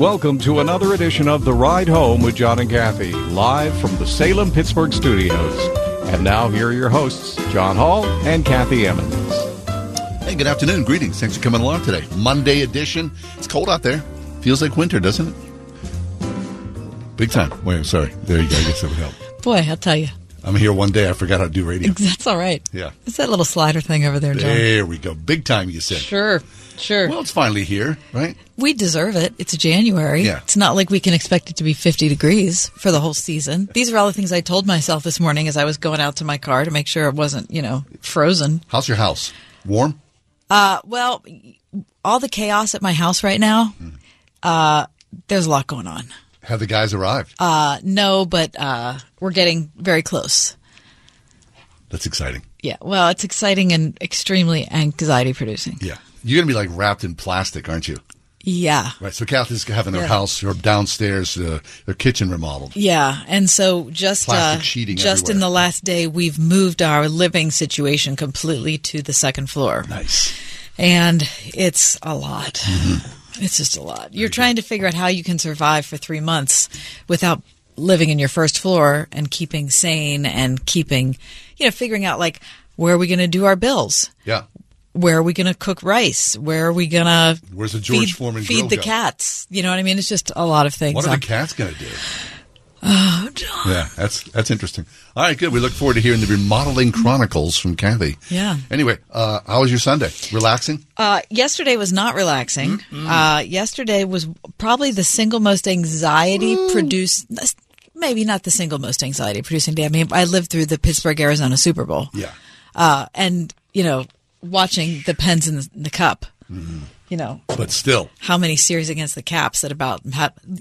Welcome to another edition of The Ride Home with John and Kathy, live from the Salem Pittsburgh studios. And now, here are your hosts, John Hall and Kathy Emmons. Hey, good afternoon. Greetings. Thanks for coming along today. Monday edition. It's cold out there. Feels like winter, doesn't it? Big time. Wait, sorry. There you go. I guess that would help. Boy, I'll tell you. I'm here one day. I forgot how to do radio. That's all right. Yeah. It's that little slider thing over there, John. There we go. Big time, you said. Sure, sure. Well, it's finally here, right? we deserve it. It's January. Yeah. It's not like we can expect it to be 50 degrees for the whole season. These are all the things I told myself this morning as I was going out to my car to make sure it wasn't, you know, frozen. How's your house? Warm? Uh, well, all the chaos at my house right now, uh, there's a lot going on. Have the guys arrived? Uh, no, but, uh, we're getting very close. That's exciting. Yeah. Well, it's exciting and extremely anxiety producing. Yeah. You're going to be like wrapped in plastic, aren't you? Yeah. Right. So Kathy's having their Yeah. house, her downstairs, uh, their kitchen remodeled. Yeah, and so just Plastic uh, sheeting just in the last day, we've moved our living situation completely to the second floor, Nice. and it's a lot. Mm-hmm. It's just a lot. You're trying to figure out how you can survive for three months without living in your first floor and keeping sane and keeping, you know, figuring out like where are we going to do our bills. Yeah. Where are we going to cook rice? Where are we going to Where's the George feed, Foreman feed the go? cats? You know what I mean? It's just a lot of things. What are the cats going to do? Oh, yeah, that's that's interesting. All right, good. We look forward to hearing the remodeling chronicles from Kathy. Yeah. Anyway, uh, how was your Sunday? Relaxing? Uh, yesterday was not relaxing. Uh, yesterday was probably the single most anxiety produced. Maybe not the single most anxiety producing day. I mean, I lived through the Pittsburgh Arizona Super Bowl. Yeah. Uh, and you know, watching the Pens in the, the Cup. You know But still, how many series against the Caps that about,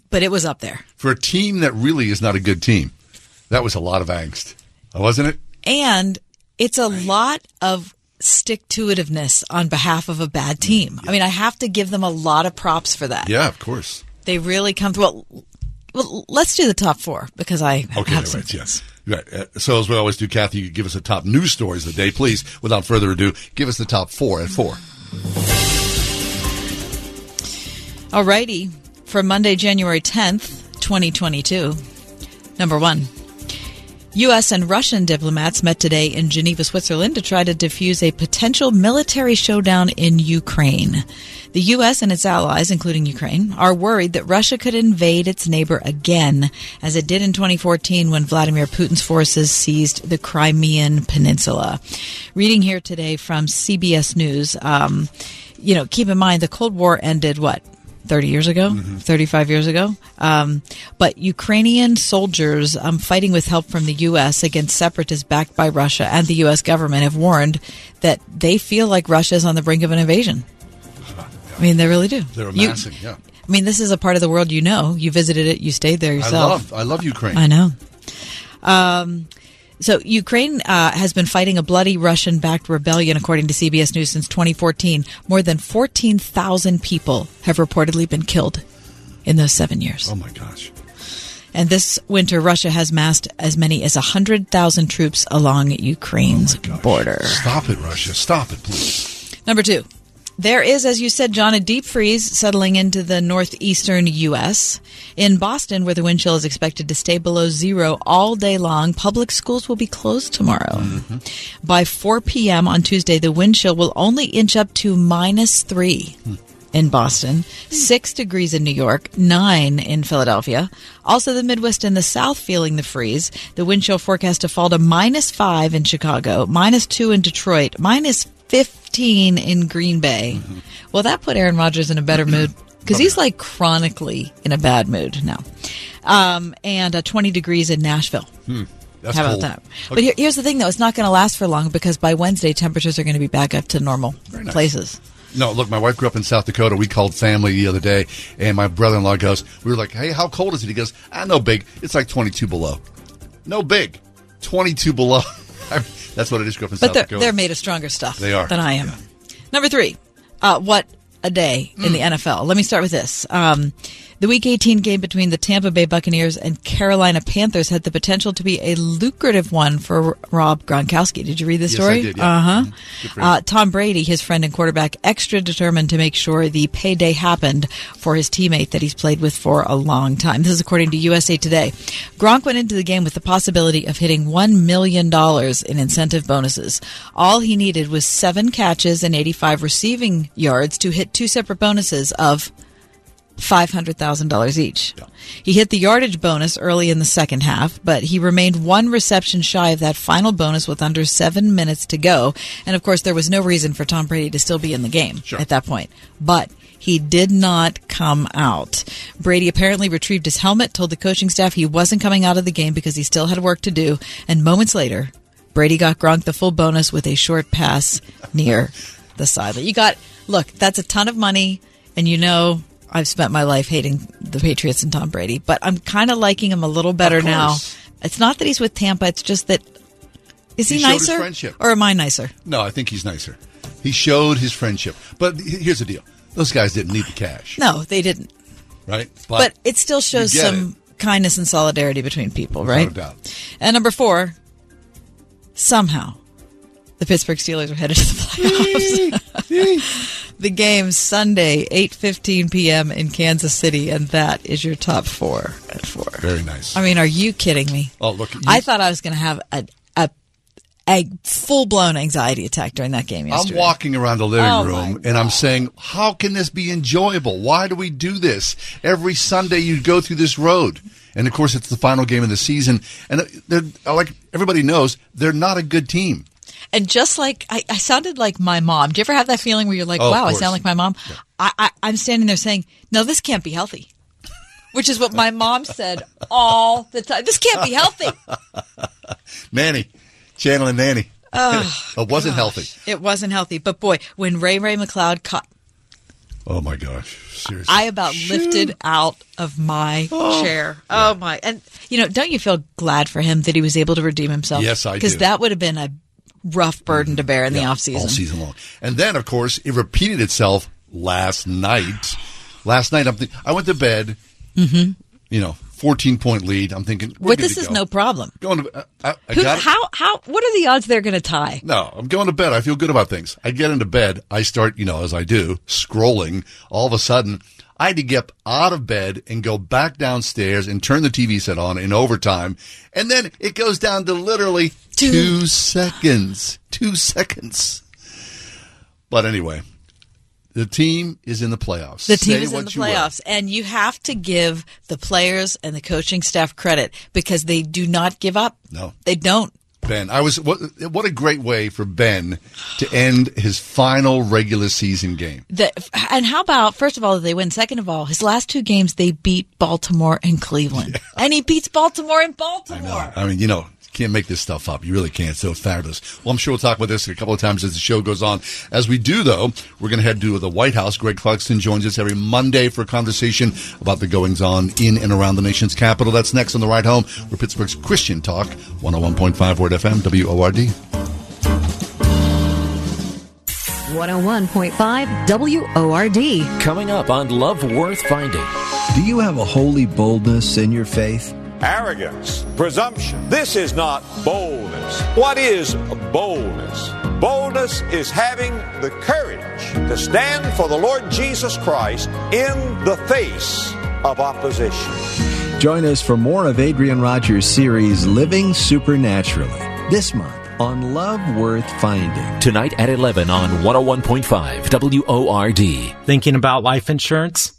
but it was up there. for a team that really is not a good team, that was a lot of angst, wasn't it? And it's a lot of stick to itiveness on behalf of a bad team. I mean, I have to give them a lot of props for that. Yeah, of course. they really come through. Well, well, let's do the top four because I Okay, have right, some. yes. Right. Uh, so as we always do, Kathy, you give us the top news stories of the day. Please, without further ado, give us the top four at four. Alrighty, for Monday, January 10th, 2022. Number one. U.S. and Russian diplomats met today in Geneva, Switzerland to try to defuse a potential military showdown in Ukraine. The U.S. and its allies, including Ukraine, are worried that Russia could invade its neighbor again, as it did in 2014 when Vladimir Putin's forces seized the Crimean Peninsula. Reading here today from CBS News, um, you know, keep in mind the Cold War ended what? 30 years ago, 35 years ago. Um, but Ukrainian soldiers um, fighting with help from the U.S. against separatists backed by Russia and the U.S. government have warned that they feel like Russia is on the brink of an invasion. I mean, they really do. They're You- yeah. I mean, this is a part of the world you know. You visited it, you stayed there I yourself. love, I love Ukraine. I know. Um, so Ukraine uh, has been fighting a bloody Russian-backed rebellion, according to CBS News, since 2014. More than 14,000 people have reportedly been killed in those seven years. Oh my gosh. And this winter, Russia has massed as many as 100,000 troops along Ukraine's border. Stop it, Russia. Stop it, please. Number two. There is, as you said, John, a deep freeze settling into the northeastern U.S. In Boston, where the wind chill is expected to stay below zero all day long, public schools will be closed tomorrow. Mm-hmm. By 4 p.m. on Tuesday, the wind chill will only inch up to minus three hmm. in Boston, six degrees in New York, nine in Philadelphia. Also, the Midwest and the South feeling the freeze. The wind chill forecast to fall to minus five in Chicago, minus two in Detroit, minus 15 in Green Bay. Well, that put Aaron Rodgers in a better mood because he's like chronically in a bad mood now. Um, and uh, 20 degrees in Nashville. That's How about cold. that? But here, here's the thing, though. It's not going to last for long because by Wednesday, temperatures are going to be back up to normal nice. places. No, look, my wife grew up in South Dakota. We called family the other day, and my brother-in-law goes, "We were like, hey, how cold is it?" He goes, "Ah, no big. It's like 22 below. No big, 22 below." That's what it is. Grew up in But South they're, Dakota. they're made of stronger stuff They are. than I am. Yeah. Number three, uh, what a day in the NFL. Let me start with this. Um, the Week 18 game between the Tampa Bay Buccaneers and Carolina Panthers had the potential to be a lucrative one for Rob Gronkowski. Did you read this Yes, I story? did, yeah. Uh huh. Mhm. Good. Uh, Tom Brady, his friend and quarterback, extra determined to make sure the payday happened for his teammate that he's played with for a long time. This is according to USA Today. Gronk went into the game with the possibility of hitting $1 million in incentive bonuses. All he needed was seven catches and 85 receiving yards to hit two separate bonuses of $500,000 each. He hit the yardage bonus early in the second half, but he remained one reception shy of that final bonus with under seven minutes to go. And of course, there was no reason for Tom Brady to still be in the game Sure. at that point. But he did not come out. Brady apparently retrieved his helmet, told the coaching staff he wasn't coming out of the game because he still had work to do, and moments later, Brady got Gronk the full bonus with a short pass near the sideline. You got, look, that's a ton of money, and you know I've spent my life hating the Patriots and Tom Brady, but I'm kind of liking him a little better now. It's not that he's with Tampa, it's just that is he, He nicer or am I nicer? No, I think he's nicer. He showed his friendship. But here's the deal: those guys didn't need the cash, No, they didn't. right? But, it still shows some kindness and solidarity between people, right? And number four, somehow the Pittsburgh Steelers are headed to the playoffs. the game Sunday, eight fifteen p.m. in Kansas City, and that is your top four at four. Very nice. I mean, are you kidding me? Oh, look, you- I thought I was going to have a a, a full blown anxiety attack during that game I'm walking around the living Oh, room and I'm saying, how can this be enjoyable? Why do we do this? Every Sunday you go through this road. And of course, it's the final game of the season. And uh, they're, like everybody knows, they're not a good team. And just like I, I sounded like my mom. Do you ever have that feeling where you're like, Oh, "Wow, I sound like my mom"? I, I, I'm standing there saying, "No, this can't be healthy," which is what my mom said all the time. This can't be healthy. Nanny, channeling oh, Nanny. it wasn't healthy. It wasn't healthy. But boy, when Ray Ray McCloud caught, Oh my gosh. Seriously. I about lifted out of my oh. chair. Oh my! And you know, don't you feel glad for him that he was able to redeem himself? Yes, I do. Because that would have been a rough burden to bear in the Yeah, off season. All season long. And then, of course, it repeated itself last night. Last night, I'm th- I went to bed, mm-hmm. you know, 14 point lead. I'm thinking, we're But this is go. no problem. Going to, uh, I, I Who, got how? How? What are the odds they're going to tie? No, I'm going to bed. I feel good about things. I get into bed. I start, you know, as I do, scrolling. All of a sudden, I had to get out of bed and go back downstairs and turn the TV set on in overtime. And then it goes down to literally Two. two seconds. Two seconds. But anyway, the team is in the playoffs. The team Say is in the you will. playoffs, and you have to give the players and the coaching staff credit because they do not give up. No. they don't. Ben, I was what, what a great way for Ben to end his final regular season game. The, and how about first of all that they win? Second of all, his last two games they beat Baltimore and Cleveland, and he beats Baltimore and Baltimore. I mean, you know, can't make this stuff up. You really can't. So it's fabulous. Well, I'm sure we'll talk about this a couple of times as the show goes on. As we do, though, we're going to head to the White House. Greg Clugston joins us every Monday for a conversation about the goings on in and around the nation's capital. That's next on the ride home. We're Pittsburgh's Christian Talk, 101.5 Word FM, WORD. 101.5 WORD. Coming up on Love Worth Finding. Do you have a holy boldness in your faith? Arrogance, presumption. This is not boldness. What is boldness? Boldness is having the courage to stand for the Lord Jesus Christ in the face of opposition. Join us for more of Adrian Rogers' series, Living Supernaturally, this month on Love Worth Finding. Tonight at 11 on 101.5 WORD. Thinking about life insurance?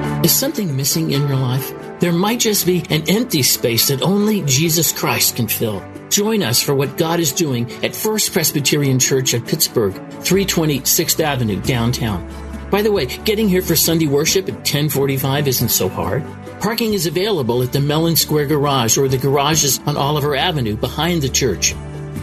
Is something missing in your life? There might just be an empty space that only Jesus Christ can fill. Join us for what God is doing at First Presbyterian Church at Pittsburgh, 320 6th Avenue, downtown. By the way, getting here for Sunday worship at 1045 isn't so hard. Parking is available at the Mellon Square Garage or the garages on Oliver Avenue behind the church.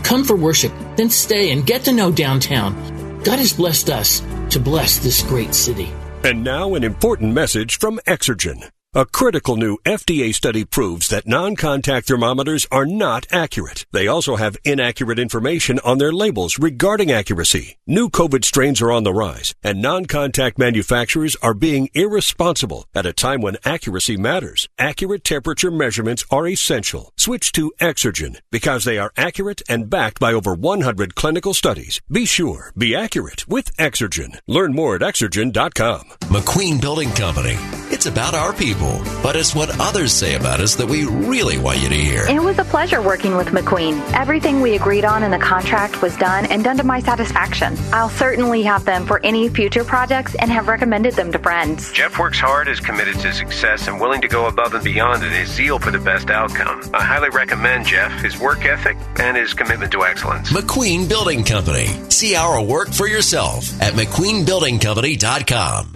Come for worship, then stay and get to know downtown. God has blessed us to bless this great city. And now an important message from Exergen. A critical new FDA study proves that non-contact thermometers are not accurate. They also have inaccurate information on their labels regarding accuracy. New COVID strains are on the rise, and non-contact manufacturers are being irresponsible at a time when accuracy matters. Accurate temperature measurements are essential. Switch to Exergen because they are accurate and backed by over 100 clinical studies. Be sure, be accurate with Exergen. Learn more at exergen.com. McQueen Building Company. It's about our people, but it's what others say about us that we really want you to hear. It was a pleasure working with McQueen. Everything we agreed on in the contract was done and done to my satisfaction. I'll certainly have them for any future projects and have recommended them to friends. Jeff works hard, is committed to success, and willing to go above and beyond in his zeal for the best outcome. I highly recommend Jeff, his work ethic, and his commitment to excellence. McQueen Building Company. See our work for yourself at McQueenBuildingCompany.com.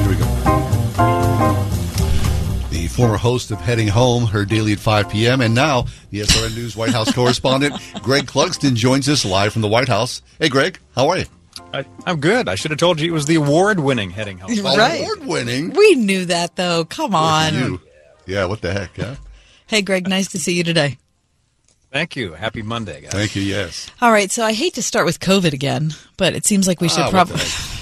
Here we go. The former host of Heading Home, her daily at 5 p.m., and now the SRN News White House correspondent, Greg Clugston, joins us live from the White House. Hey, Greg, how are you? I, am good. I should have told you it was the award-winning Heading Home. Right. Award-winning? We knew that, though. Come on. Yeah, what the heck, yeah? Hey, Greg, nice to see you today. Thank you. Happy Monday, guys. Thank you, yes. All right, so I hate to start with COVID again, but it seems like we should Ah, probably...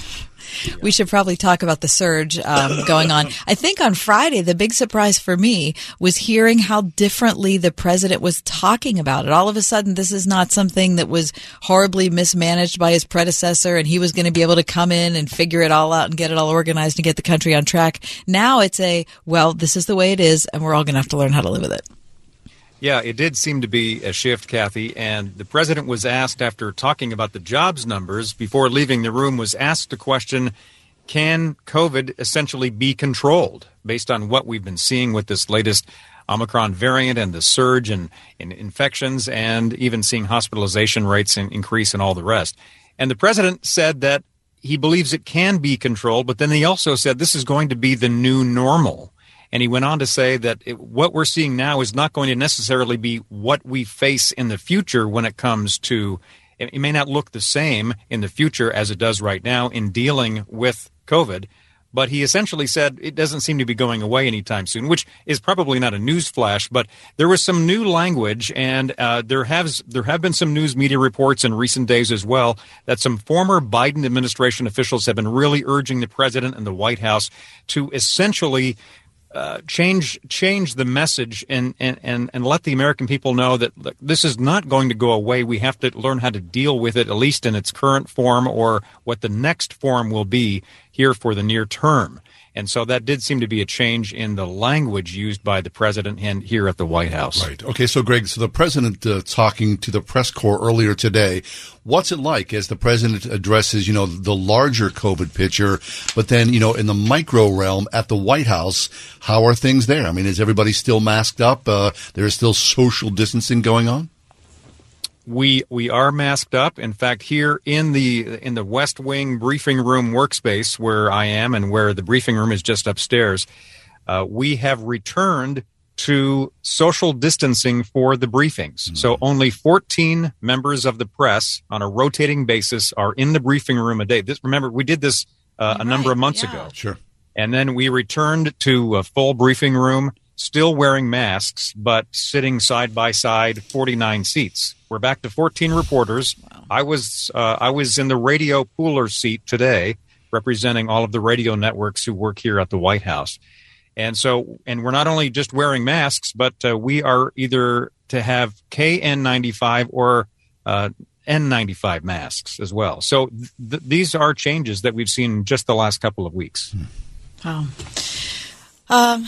We should probably talk about the surge um, going on. I think on Friday, the big surprise for me was hearing how differently the president was talking about it. All of a sudden, this is not something that was horribly mismanaged by his predecessor, and he was going to be able to come in and figure it all out and get it all organized and get the country on track. Now it's a, well, this is the way it is, and we're all going to have to learn how to live with it. Yeah, it did seem to be a shift, Kathy. And the president was asked after talking about the jobs numbers before leaving the room, was asked the question Can COVID essentially be controlled based on what we've been seeing with this latest Omicron variant and the surge in, in infections and even seeing hospitalization rates in, increase and all the rest? And the president said that he believes it can be controlled, but then he also said this is going to be the new normal. And he went on to say that it, what we're seeing now is not going to necessarily be what we face in the future when it comes to, it, it may not look the same in the future as it does right now in dealing with COVID. But he essentially said it doesn't seem to be going away anytime soon, which is probably not a news flash. But there was some new language, and uh, there has there have been some news media reports in recent days as well that some former Biden administration officials have been really urging the president and the White House to essentially uh, change change the message and, and, and, and let the American people know that look, this is not going to go away. We have to learn how to deal with it, at least in its current form, or what the next form will be here for the near term. And so that did seem to be a change in the language used by the president and here at the White House. Right. Okay. So, Greg, so the president uh, talking to the press corps earlier today. What's it like as the president addresses, you know, the larger COVID picture, but then, you know, in the micro realm at the White House, how are things there? I mean, is everybody still masked up? Uh, there is still social distancing going on? We we are masked up. In fact, here in the in the West Wing briefing room workspace where I am and where the briefing room is just upstairs, uh, we have returned to social distancing for the briefings. Mm-hmm. So only 14 members of the press on a rotating basis are in the briefing room a day. This remember we did this uh, a number of months yeah. ago. Sure. And then we returned to a full briefing room still wearing masks, but sitting side by side, 49 seats. We're back to 14 reporters. Wow. I was uh, I was in the radio pooler seat today, representing all of the radio networks who work here at the White House. And so, and we're not only just wearing masks, but uh, we are either to have KN95 or uh, N95 masks as well. So th- these are changes that we've seen just the last couple of weeks. Wow. Um,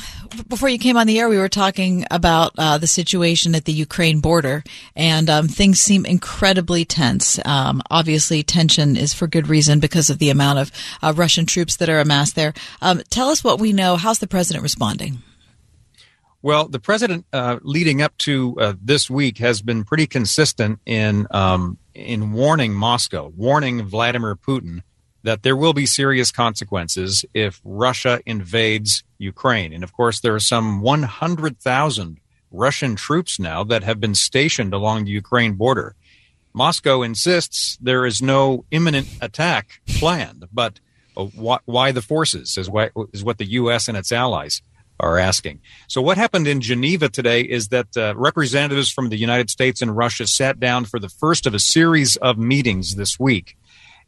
before you came on the air, we were talking about uh, the situation at the Ukraine border, and um, things seem incredibly tense. Um, obviously, tension is for good reason because of the amount of uh, Russian troops that are amassed there. Um, tell us what we know. How's the president responding? Well, the president, uh, leading up to uh, this week, has been pretty consistent in um, in warning Moscow, warning Vladimir Putin that there will be serious consequences if Russia invades Ukraine. And of course, there are some 100,000 Russian troops now that have been stationed along the Ukraine border. Moscow insists there is no imminent attack planned, but uh, why the forces is, what the U.S. and its allies are asking. So, what happened in Geneva today is that uh, representatives from the United States and Russia sat down for the first of a series of meetings this week.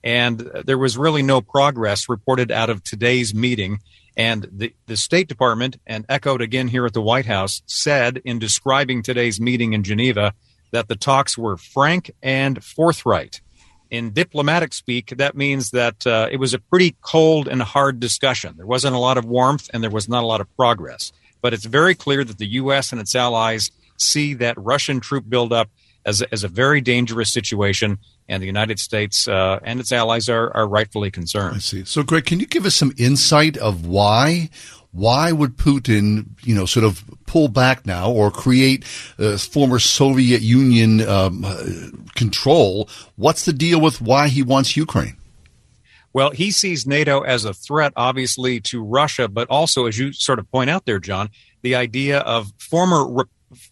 And there was really no progress reported out of today's meeting. And the, the State Department, and echoed again here at the White House, said in describing today's meeting in Geneva that the talks were frank and forthright. In diplomatic speak, that means that uh, it was a pretty cold and hard discussion. There wasn't a lot of warmth and there was not a lot of progress. But it's very clear that the U.S. and its allies see that Russian troop buildup as a, as a very dangerous situation and the United States uh, and its allies are, are rightfully concerned. I see. So, Greg, can you give us some insight of why? Why would Putin, you know, sort of pull back now or create uh, former Soviet Union um, uh, control? What's the deal with why he wants Ukraine? Well, he sees NATO as a threat, obviously, to Russia, but also, as you sort of point out there, John, the idea of former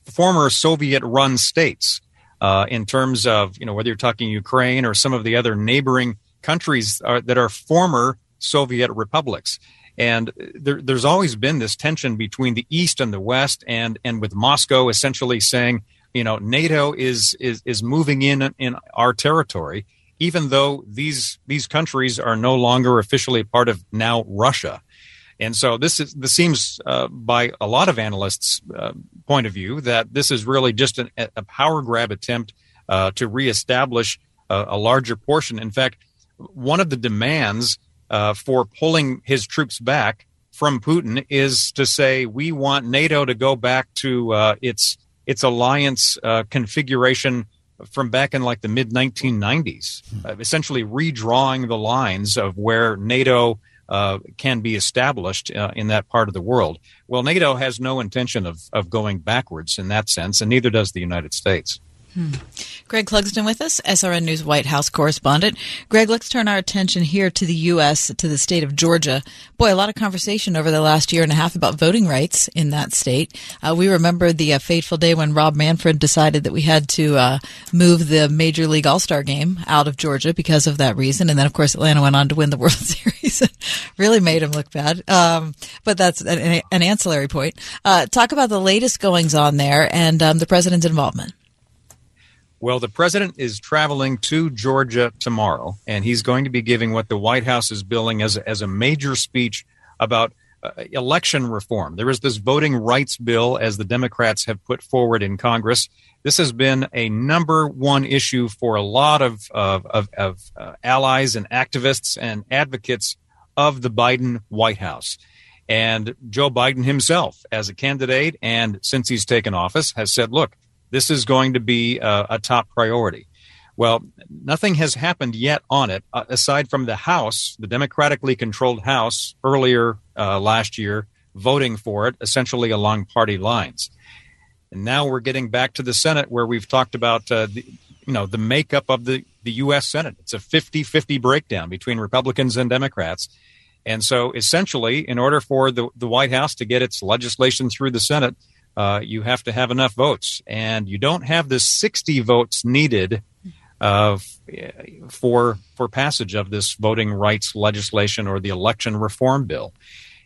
former Soviet-run states uh, in terms of you know whether you're talking Ukraine or some of the other neighboring countries are, that are former Soviet republics. And there, there's always been this tension between the East and the West, and and with Moscow essentially saying, you know, NATO is is is moving in in our territory, even though these these countries are no longer officially part of now Russia. And so this is this seems uh, by a lot of analysts' uh, point of view that this is really just an, a power grab attempt uh, to reestablish a, a, larger portion. In fact, one of the demands uh, for pulling his troops back from Putin is to say we want NATO to go back to uh, its its alliance uh, configuration from back in like the mid 1990s, hmm. essentially redrawing the lines of where NATO uh, can be established uh, in that part of the world. Well, NATO has no intention of, of going backwards in that sense, and neither does the United States. Hmm. Greg Clugston with us, SRN News White House correspondent. Greg, let's turn our attention here to the U.S., to the state of Georgia. Boy, a lot of conversation over the last year and a half about voting rights in that state. Uh, we remember the uh, fateful day when Rob Manfred decided that we had to uh, move the Major League All Star game out of Georgia because of that reason. And then, of course, Atlanta went on to win the World Series. really made him look bad. Um, but that's an, an ancillary point. Uh, talk about the latest goings on there and um, the president's involvement. Well, the president is traveling to Georgia tomorrow, and he's going to be giving what the White House is billing as a, as a major speech about uh, election reform. There is this voting rights bill, as the Democrats have put forward in Congress. This has been a number one issue for a lot of, of, of, of uh, allies and activists and advocates of the Biden White House. And Joe Biden himself, as a candidate, and since he's taken office, has said, look, this is going to be a, a top priority. Well, nothing has happened yet on it, uh, aside from the House, the democratically controlled House earlier uh, last year, voting for it essentially along party lines. And now we're getting back to the Senate, where we've talked about uh, the, you know the makeup of the the U.S. Senate. It's a 50-50 breakdown between Republicans and Democrats. And so, essentially, in order for the, the White House to get its legislation through the Senate, uh, you have to have enough votes, and you don't have the 60 votes needed uh, for for passage of this voting rights legislation or the election reform bill.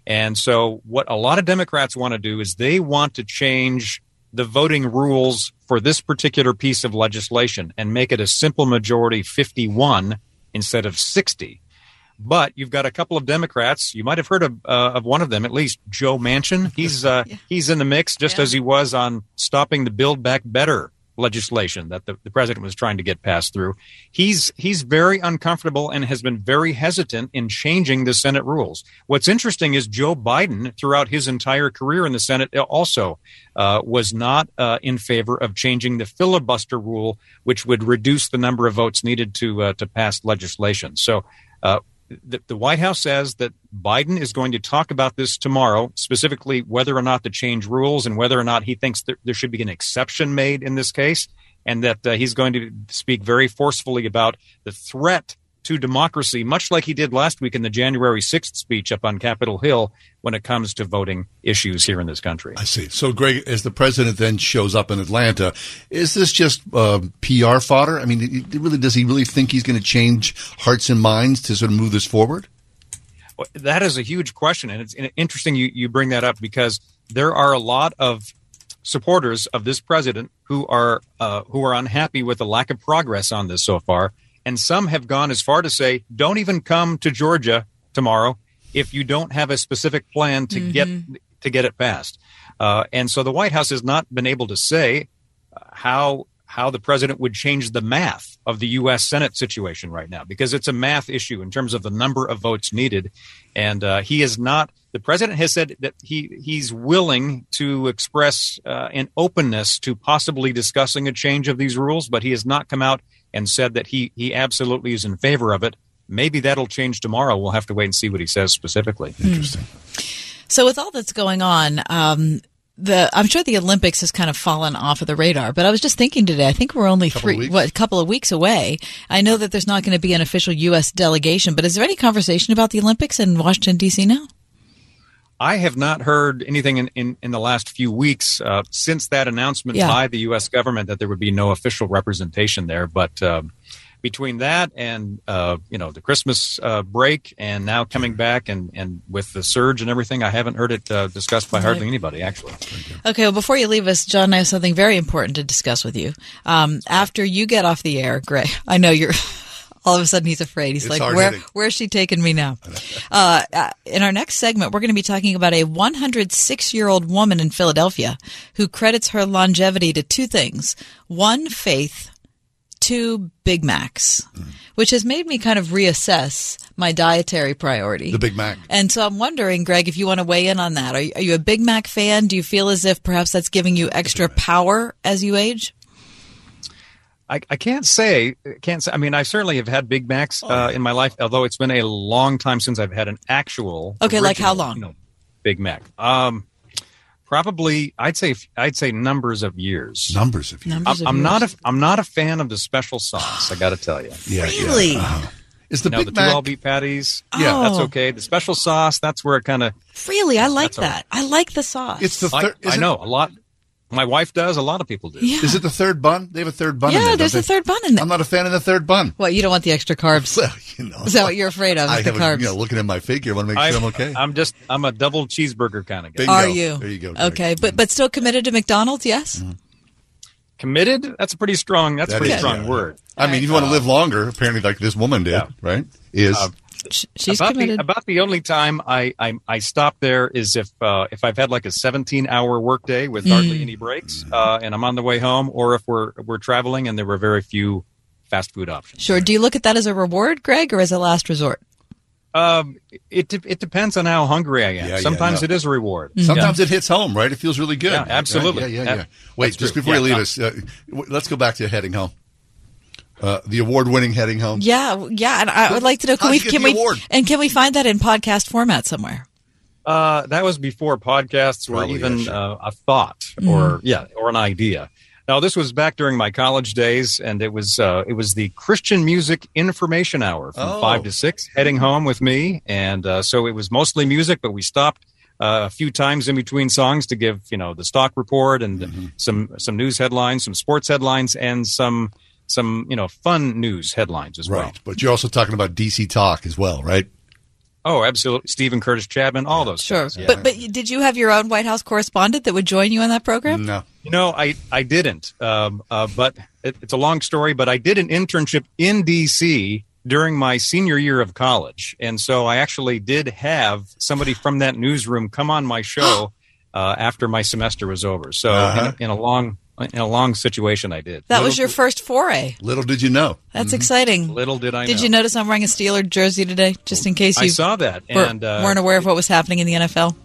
And so, what a lot of Democrats want to do is they want to change the voting rules for this particular piece of legislation and make it a simple majority 51 instead of 60. But you've got a couple of Democrats. You might have heard of, uh, of one of them, at least Joe Manchin. He's uh, yeah. he's in the mix, just yeah. as he was on stopping the Build Back Better legislation that the, the president was trying to get passed through. He's he's very uncomfortable and has been very hesitant in changing the Senate rules. What's interesting is Joe Biden, throughout his entire career in the Senate, also uh, was not uh, in favor of changing the filibuster rule, which would reduce the number of votes needed to uh, to pass legislation. So. The, the, White House says that Biden is going to talk about this tomorrow, specifically whether or not to change rules and whether or not he thinks there, there should be an exception made in this case, and that uh, he's going to speak very forcefully about the threat to democracy, much like he did last week in the January 6th speech up on Capitol Hill when it comes to voting issues here in this country. I see. So, Greg, as the president then shows up in Atlanta, is this just uh, PR fodder? I mean, really, does he really think he's going to change hearts and minds to sort of move this forward? Well, that is a huge question, and it's interesting you, you bring that up because there are a lot of supporters of this president who are uh, who are unhappy with the lack of progress on this so far and some have gone as far to say, don't even come to Georgia tomorrow if you don't have a specific plan to mm-hmm. get to get it passed. Uh, and so the White House has not been able to say uh, how how the president would change the math of the U.S. Senate situation right now because it's a math issue in terms of the number of votes needed, and uh, he is not. The president has said that he he's willing to express uh, an openness to possibly discussing a change of these rules, but he has not come out and said that he he absolutely is in favor of it. Maybe that'll change tomorrow. We'll have to wait and see what he says specifically. Interesting. So with all that's going on, um, the I'm sure the Olympics has kind of fallen off of the radar. But I was just thinking today. I think we're only three, what, a couple of weeks away. I know that there's not going to be an official U.S. delegation, but is there any conversation about the Olympics in Washington D.C. now? I have not heard anything in, in, in the last few weeks uh, since that announcement yeah. by the U.S. government that there would be no official representation there. But um, between that and uh, you know the Christmas uh, break and now coming back and, and with the surge and everything, I haven't heard it uh, discussed by hardly anybody actually. Okay, well before you leave us, John, I have something very important to discuss with you. Um, after you get off the air, Gray, I know you're all of a sudden he's afraid. He's it's like, where, where's she taking me now? Uh, uh, in our next segment, we're going to be talking about a 106 year old woman in Philadelphia who credits her longevity to two things. One, faith. Two, Big Macs, mm. which has made me kind of reassess my dietary priority. The Big Mac. And so I'm wondering, Greg, if you want to weigh in on that. Are you, are you a Big Mac fan? Do you feel as if perhaps that's giving you extra power as you age? I, I can't say, can't say. I mean, I certainly have had Big Macs oh, uh, in my life, although it's been a long time since I've had an actual. Okay, original, like how long? You know, Big Mac. Um, probably, I'd say, I'd say numbers of years. Numbers of years. Numbers I'm, of I'm years. not a, I'm not a fan of the special sauce. I got to tell you. yeah, really. Yeah. Uh-huh. Is the you Big the Mac? two all beef patties? Oh. Yeah, that's okay. The special sauce, that's where it kind of. Really, I like that. I like the sauce. It's the third. I, I know a lot. My wife does. A lot of people do. Yeah. Is it the third bun? They have a third bun. Yeah, there, there's a third bun in there. I'm not a fan of the third bun. Well, you don't want the extra carbs? Well, you know, is that what you're afraid of? I the carbs. A, you know, looking at my figure, I want to make sure I'm okay. I'm just I'm a double cheeseburger kind of guy. Bingo. Are you? There you go. Greg. Okay, but but still committed to McDonald's? Yes. Mm-hmm. Committed? That's a pretty strong. That's That a pretty is, strong yeah. word. I mean, if you want to live longer, apparently, like this woman did, Yeah. right? Is Uh, She's about committed. the about the only time I I, I stop there is if uh, if I've had like a 17 hour workday with hardly Mm. any breaks, uh, and I'm on the way home, or if we're we're traveling and there were very few fast food options. Sure. Do you look at that as a reward, Greg, or as a last resort? Um, it de- it depends on how hungry I am. Yeah, yeah, Sometimes no. it is a reward. Sometimes it hits home, right? It feels really good. Yeah, absolutely. Yeah, yeah, yeah. Wait, that's just true. before you leave no. us, uh, w- let's go back to heading home. Uh, the award-winning heading home. Yeah, yeah. And I would like to know can How'd we can we award? and can we find that in podcast format somewhere? Uh, that was before podcasts were Probably, even yeah, sure. uh, a thought or yeah or an idea. Now this was back during my college days, and it was uh, it was the Christian Music Information Hour from Oh. five to six, heading home with me, and uh, so it was mostly music, but we stopped uh, a few times in between songs to give you know the stock report and Mm-hmm. some some news headlines, some sports headlines, and some some you know fun news headlines as well. Right, but you're also talking about DC Talk as well, right? Oh, absolutely. Steven Curtis Chapman, all those. Sure. guys, yeah. But but did you have your own White House correspondent that would join you on that program? No. No, I, I didn't. Um, uh, but it, it's a long story, but I did an internship in D.C. during my senior year of college. And so I actually did have somebody from that newsroom come on my show uh, after my semester was over. So Uh-huh. in, in a long in a long situation, I did. That was your first foray. Little did you know. That's exciting. Little did I Did know. you notice I'm wearing a Steeler jersey today, just in case I you saw that, were, and, uh, weren't aware of what was happening in the NFL?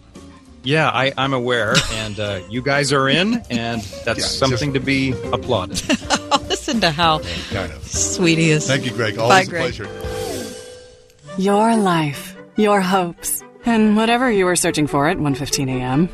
Yeah, I, I'm aware, and uh, you guys are in, and that's Yeah, something to be applauded. Listen to how Kind of. sweet he is. Thank you, Greg. Bye, Always a Greg. pleasure. Your life, your hopes, and whatever you were searching for at 1:15 a.m.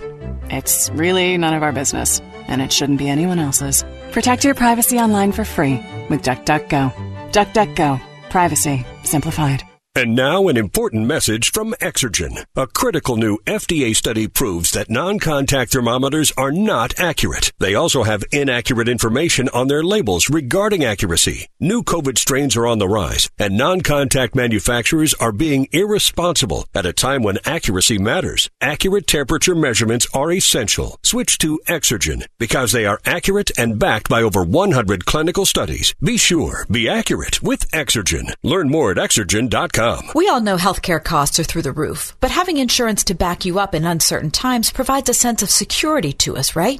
It's really none of our business, and it shouldn't be anyone else's. Protect your privacy online for free with DuckDuckGo. DuckDuckGo. Privacy simplified. And now an important message from Exergen. A critical new FDA study proves that non-contact thermometers are not accurate. They also have inaccurate information on their labels regarding accuracy. New COVID strains are on the rise, and non-contact manufacturers are being irresponsible at a time when accuracy matters. Accurate temperature measurements are essential. Switch to Exergen because they are accurate and backed by over 100 clinical studies. Be sure, be accurate with Exergen. Learn more at exergen.com. We all know healthcare costs are through the roof, but having insurance to back you up in uncertain times provides a sense of security to us, right?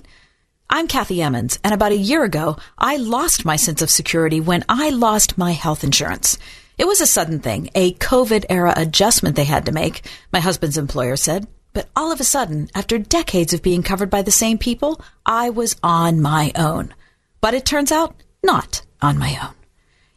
I'm Kathy Emmons, and about a year ago, I lost my sense of security when I lost my health insurance. It was a sudden thing, a COVID era adjustment they had to make, my husband's employer said. But all of a sudden, after decades of being covered by the same people, I was on my own. But it turns out, not on my own.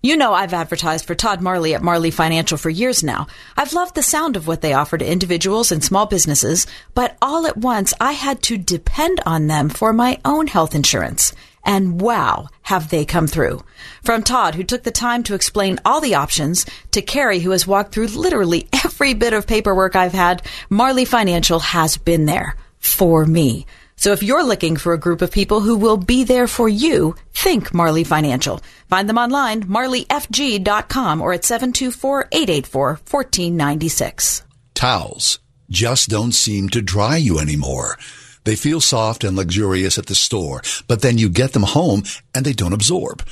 You know I've advertised for Todd Marley at Marley Financial for years now. I've loved the sound of what they offer to individuals and small businesses, but all at once I had to depend on them for my own health insurance. And wow, have they come through. From Todd, who took the time to explain all the options, to Carrie, who has walked through literally every bit of paperwork I've had, Marley Financial has been there for me. So if you're looking for a group of people who will be there for you, think Marley Financial. Find them online, marleyfg.com or at 724-884-1496. Towels just don't seem to dry you anymore. They feel soft and luxurious at the store, but then you get them home and they don't absorb.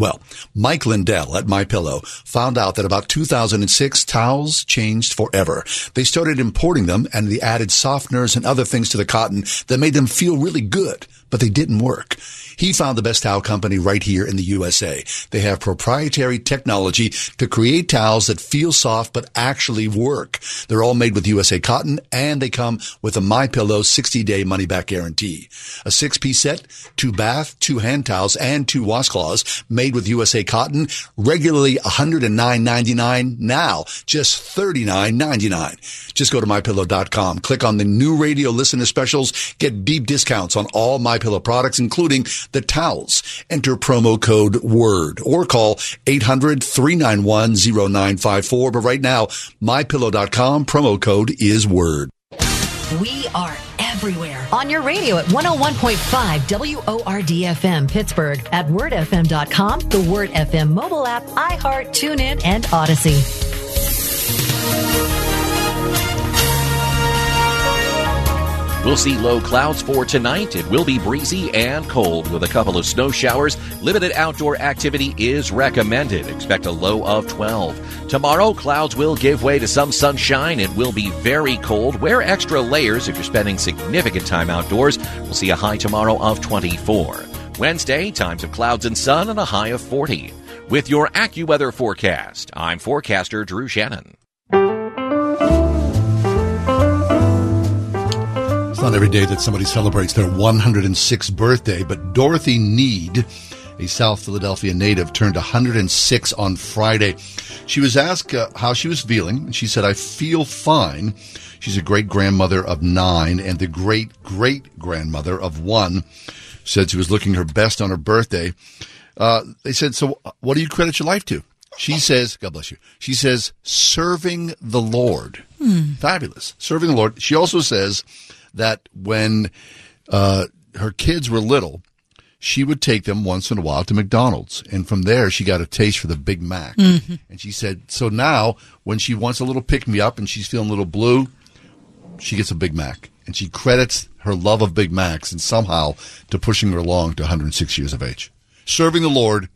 Well, Mike Lindell at My Pillow found out that about 2006 towels changed forever. They started importing them and they added softeners and other things to the cotton that made them feel really good, but they didn't work. He found the best towel company right here in the USA. They have proprietary technology to create towels that feel soft but actually work. They're all made with USA cotton and they come with a My Pillow 60-day money-back guarantee. A six-piece set, two bath, two hand towels, and two washcloths made with USA cotton, regularly $109.99, now just $39.99. Just go to MyPillow.com, click on the new radio listener specials, get deep discounts on all MyPillow products, including the towels. Enter promo code WORD or call 800-391-0954. But right now, MyPillow.com, promo code is WORD. We are everywhere on your radio at 101.5 WORD FM Pittsburgh, at wordfm.com, the Word FM mobile app, iHeart, TuneIn, and Odyssey. We'll see low clouds for tonight. It will be breezy and cold with a couple of snow showers. Limited outdoor activity is recommended. Expect a low of 12. Tomorrow, clouds will give way to some sunshine. It will be very cold. Wear extra layers if you're spending significant time outdoors. We'll see a high tomorrow of 24. Wednesday, times of clouds and sun and a high of 40. With your AccuWeather forecast, I'm forecaster Drew Shannon. It's not every day that somebody celebrates their 106th birthday, but Dorothy Need, a South Philadelphia native, turned 106 on Friday. She was asked uh, how she was feeling, and she said, I feel fine. She's a great grandmother of nine and the great great grandmother of one. Said she was looking her best on her birthday. Uh, they said, So what do you credit your life to? She says, God bless you. She says, serving the Lord. Hmm. Fabulous. Serving the Lord. She also says that when uh, her kids were little, she would take them once in a while to McDonald's. And from there, she got a taste for the Big Mac. Mhm. And she said, so now when she wants a little pick me up and she's feeling a little blue, she gets a Big Mac. And she credits her love of Big Macs and somehow to pushing her along to 106 years of age. Serving the Lord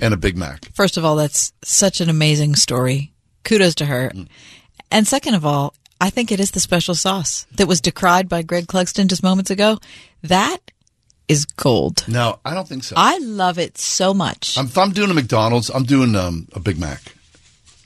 and a Big Mac. First of all, that's such an amazing story. Kudos to her. And second of all, I think it is the special sauce that was decried by Greg Clugston just moments ago. That is gold. No, I don't think so. I love it so much. I'm, if I'm doing a McDonald's, I'm doing um, a Big Mac.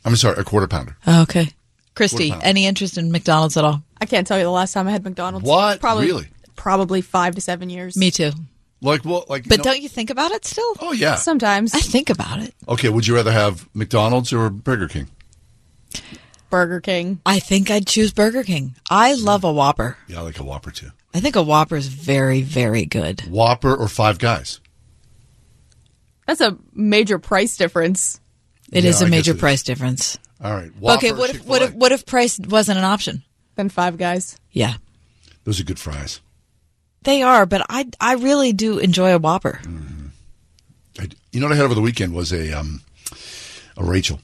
I'm sorry, a quarter pounder. Okay. Christy, Quarter pound. any interest in McDonald's at all? I can't tell you the last time I had McDonald's. What? Probably, Really? Probably five to seven years. Me too. Like what? Like, But you know- don't you think about it still? Oh yeah. Sometimes. I think about it. Okay, would you rather have McDonald's or Burger King? Burger King. I think I'd choose Burger King. I love a Whopper. Yeah, I like a Whopper too. I think a Whopper is very, very good. Whopper or Five Guys? That's a major price difference. It Yeah, is I a guess major it is. price difference. All right. Whopper, okay, what if what if what if price wasn't an option? Then Five Guys. Yeah, Those are good fries. they are, but I I really do enjoy a Whopper. I, you know what I had over the weekend was a um, a Rachel.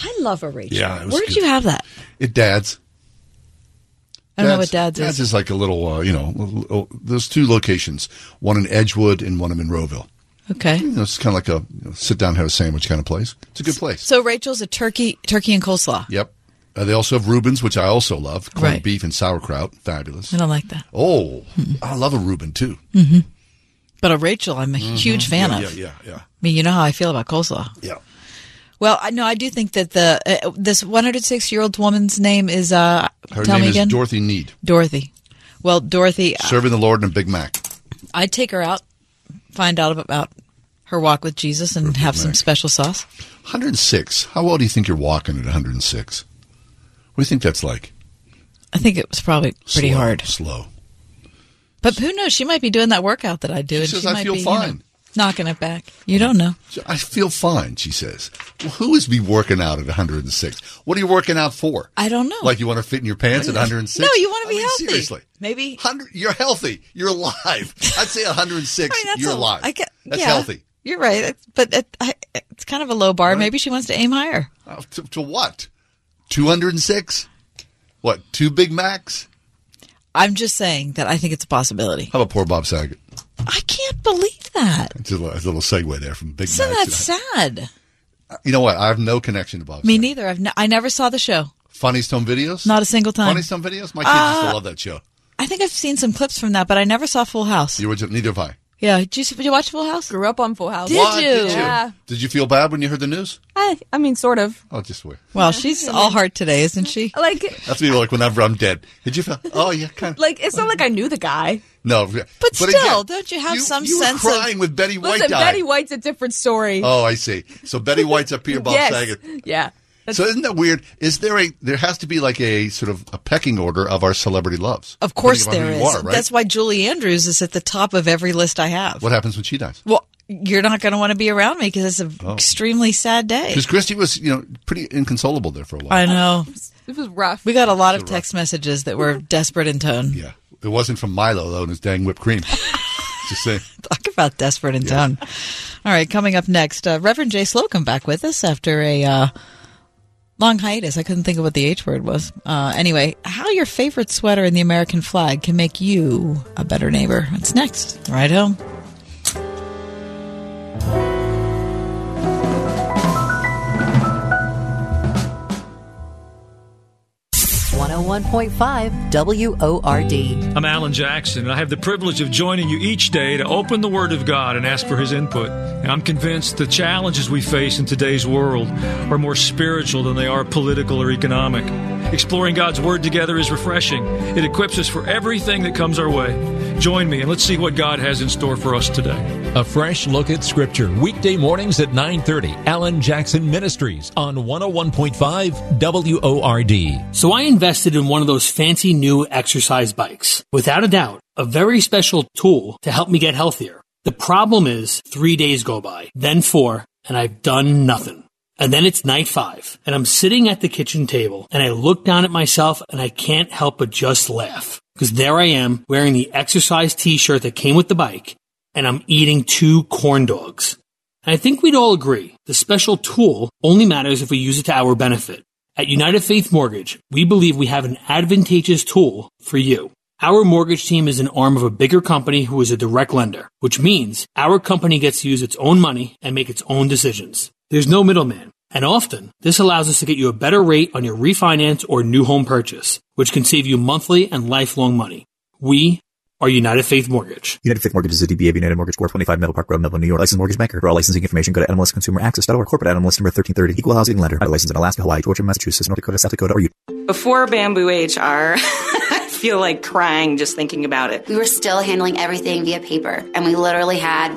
I love a Rachel. Yeah, Where did good. you have that? It Dad's. I don't know what Dad's is. Dad's is. is like a little, uh, you know, little- there's two locations, one in Edgewood and one in Monroeville. Okay. You know, it's kind of like a you know, sit down, have a sandwich kind of place. It's a good place. So Rachel's a turkey turkey and coleslaw. Yep. Uh, they also have Reubens, which I also love. Corned Right. beef and sauerkraut. Fabulous. I don't like that. Oh, I love a Reuben too. hmm But a Rachel, I'm a huge fan Mm-hmm. yeah, of. Yeah, yeah, yeah. I mean, you know how I feel about coleslaw. Yeah. Well, I know I do think that the uh, this 106 year old woman's name is uh Her tell name me is again. Dorothy Need. Dorothy. Well, Dorothy, Serving the Lord in a Big Mac. I'd take her out, find out about her walk with Jesus, and have some special sauce. 106. How well do you think you're walking at 106? What do you think that's like? I think it was probably pretty Slow, hard. Slow. But who knows? She might be doing that workout that I do. She and says, she "I might feel be, you know, fine." Knocking it back. You don't know. I feel fine, she says. Well, who is me working out at 106? What are you working out for? I don't know. Like you want to fit in your pants at 106? No, you want to I be mean, healthy. Seriously. Maybe 100, you're healthy. You're alive. I'd say 106, I mean, you're a- alive. I get- that's yeah, healthy. You're right, It's- but it, I, it's kind of a low bar. Maybe she wants to aim higher. Uh, to, to what? 206? What, two Big Macs? I'm just saying that I think it's a possibility. How about poor Bob Saget? I can't believe that. It's a, little- it's a little segue there from Big Isn't that sad? You know what? I have no connection to Bob Me neither. I've n- I never saw the show. Funniest Home Videos? Not a single time. Funniest Home Videos? My kids used to Uh, love that show. I think I've seen some clips from that, but I never saw Full House. The original, neither have I. Yeah, did you, did you watch Full House? Grew up on Full House. Did What you? Did you? Yeah. Did you feel bad when you heard the news? I, I mean, sort of. Oh, just wait. Well, she's all heart today, isn't she? Like, That's me like whenever I'm dead. Did you feel? Oh, yeah, kind of. like it's not like I knew the guy. No. But, still, don't you have some you sense were crying with Betty White Listen, died. Betty White's a different story. Oh, I see. So Betty White's up here, Bob yes. Saget. Yeah. So isn't that weird? Is there a there has to be like a sort of a pecking order of our celebrity loves? Of course depending there on is. who you are, right? That's why Julie Andrews is at the top of every list I have. What happens when she dies? Well, you're not going to want to be around me because it's an Oh. extremely sad day. Because Christy was, you know, pretty inconsolable there for a while. I know. It was rough. We got a lot of text messages that were desperate in tone. Yeah. It wasn't from Milo though, and his dang whipped cream. Just saying. Talk about desperate in tone. All right, coming up next, uh, Reverend Jay Slocum back with us after a uh, long hiatus. I couldn't think of what the H word was. Uh, anyway, how your favorite sweater in the American flag can make you a better neighbor. It's next. Ride Home. 101.5 WORD. I'm Allen Jackson, and I have the privilege of joining you each day to open the Word of God and ask for His input. And I'm convinced the challenges we face in today's world are more spiritual than they are political or economic. Exploring God's Word together is refreshing. It equips us for everything that comes our way. Join me and let's see what God has in store for us today. A fresh look at Scripture, weekday mornings at 9.30. Allen Jackson Ministries on 101.5 WORD. So I invested in one of those fancy new exercise bikes. Without a doubt, a very special tool to help me get healthier. The problem is three days go by, then four, and I've done nothing. And then it's night five, and I'm sitting at the kitchen table, and I look down at myself, and I can't help but just laugh. Because there I am wearing the exercise t-shirt that came with the bike and I'm eating two corn dogs. And I think we'd all agree the special tool only matters if we use it to our benefit. At United Faith Mortgage, we believe we have an advantageous tool for you. Our mortgage team is an arm of a bigger company who is a direct lender, which means our company gets to use its own money and make its own decisions. There's no middleman. And often, this allows us to get you a better rate on your refinance or new home purchase, which can save you monthly and lifelong money. We are United Faith Mortgage. United Faith Mortgage is a DBA of United Mortgage Corp. 25 Middle Park Road, Melville, New York. Licensed mortgage banker. For all licensing information, go to NMLSConsumerAccess.org. Corporate NMLS number 1330. Equal housing lender. Licensed in Alaska, Hawaii, Georgia, Massachusetts, North Dakota, South Dakota, or Utah. Before Bamboo HR, I feel like crying just thinking about it. We were still handling everything via paper, and we literally had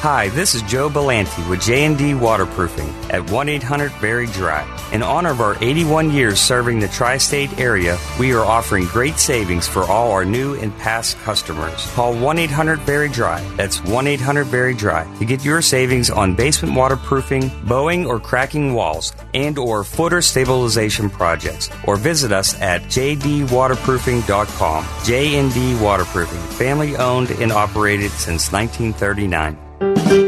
Hi, this is Joe Belanti with J&D Waterproofing at 1-800-VERY DRY. In honor of our 81 years serving the tri-state area, we are offering great savings for all our new and past customers. Call 1-800-VERY-DRY. That's 1-800-VERY-DRY to get your savings on basement waterproofing, bowing or cracking walls, and or footer stabilization projects. Or visit us at jdwaterproofing.com. J&D Waterproofing, family owned and operated since 1939. Have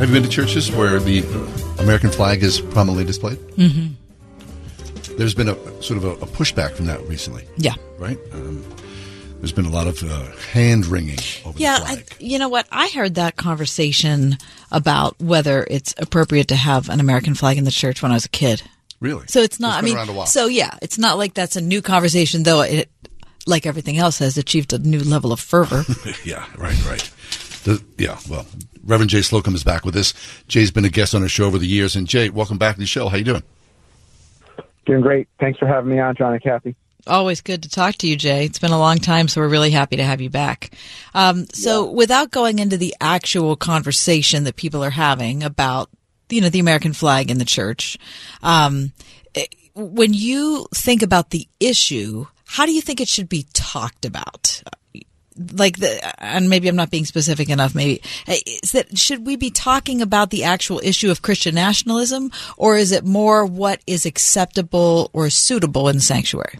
you been to churches where the American flag is prominently displayed? Mm-hmm. There's been a sort of a, a pushback from that recently. Yeah. Right? Um, there's been a lot of uh, hand wringing over Yeah, I, you know what? I heard that conversation about whether it's appropriate to have an American flag in the church when I was a kid. Really? So it's not. It's been I around a mean, while. so yeah, it's not like that's a new conversation, though. It, like everything else, has achieved a new level of fervor. yeah, right, right. The, yeah, well, Reverend Jay Slocum is back with us. Jay's been a guest on our show over the years, and Jay, welcome back to the show. How you doing? Doing great. Thanks for having me on, John and Kathy. Always good to talk to you, Jay. It's been a long time, so we're really happy to have you back. Um, so, without going into the actual conversation that people are having about, you know, the American flag in the church, um, eh, when you think about the issue, how do you think it should be talked about? Like the, and maybe I'm not being specific enough. Maybe eh, is that should we be talking about the actual issue of Christian nationalism, or is it more what is acceptable or suitable in the sanctuary?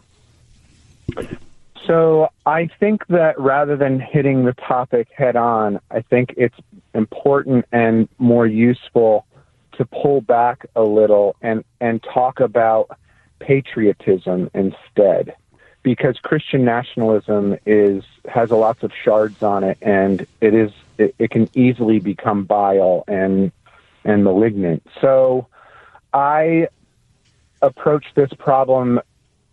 So I think that rather than hitting the topic head on, I think it's important and more useful to pull back a little and, and talk about patriotism instead. Because Christian nationalism is has lots of shards on it and it is it, it can easily become vile and and malignant. So I approach this problem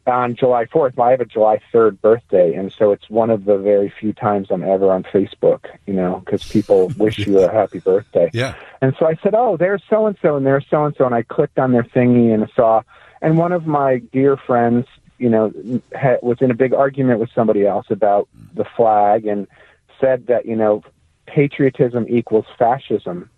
on July 4th. I have a July 3rd birthday, and so it's one of the very few times I'm ever on Facebook, you know, because people wish you a happy birthday. Yeah. And so I said, oh, there's so and so, and there's so and so, and I clicked on their thingy and saw, and one of my dear friends, you know, ha- was in a big argument with somebody else about the flag and said that, you know, patriotism equals fascism.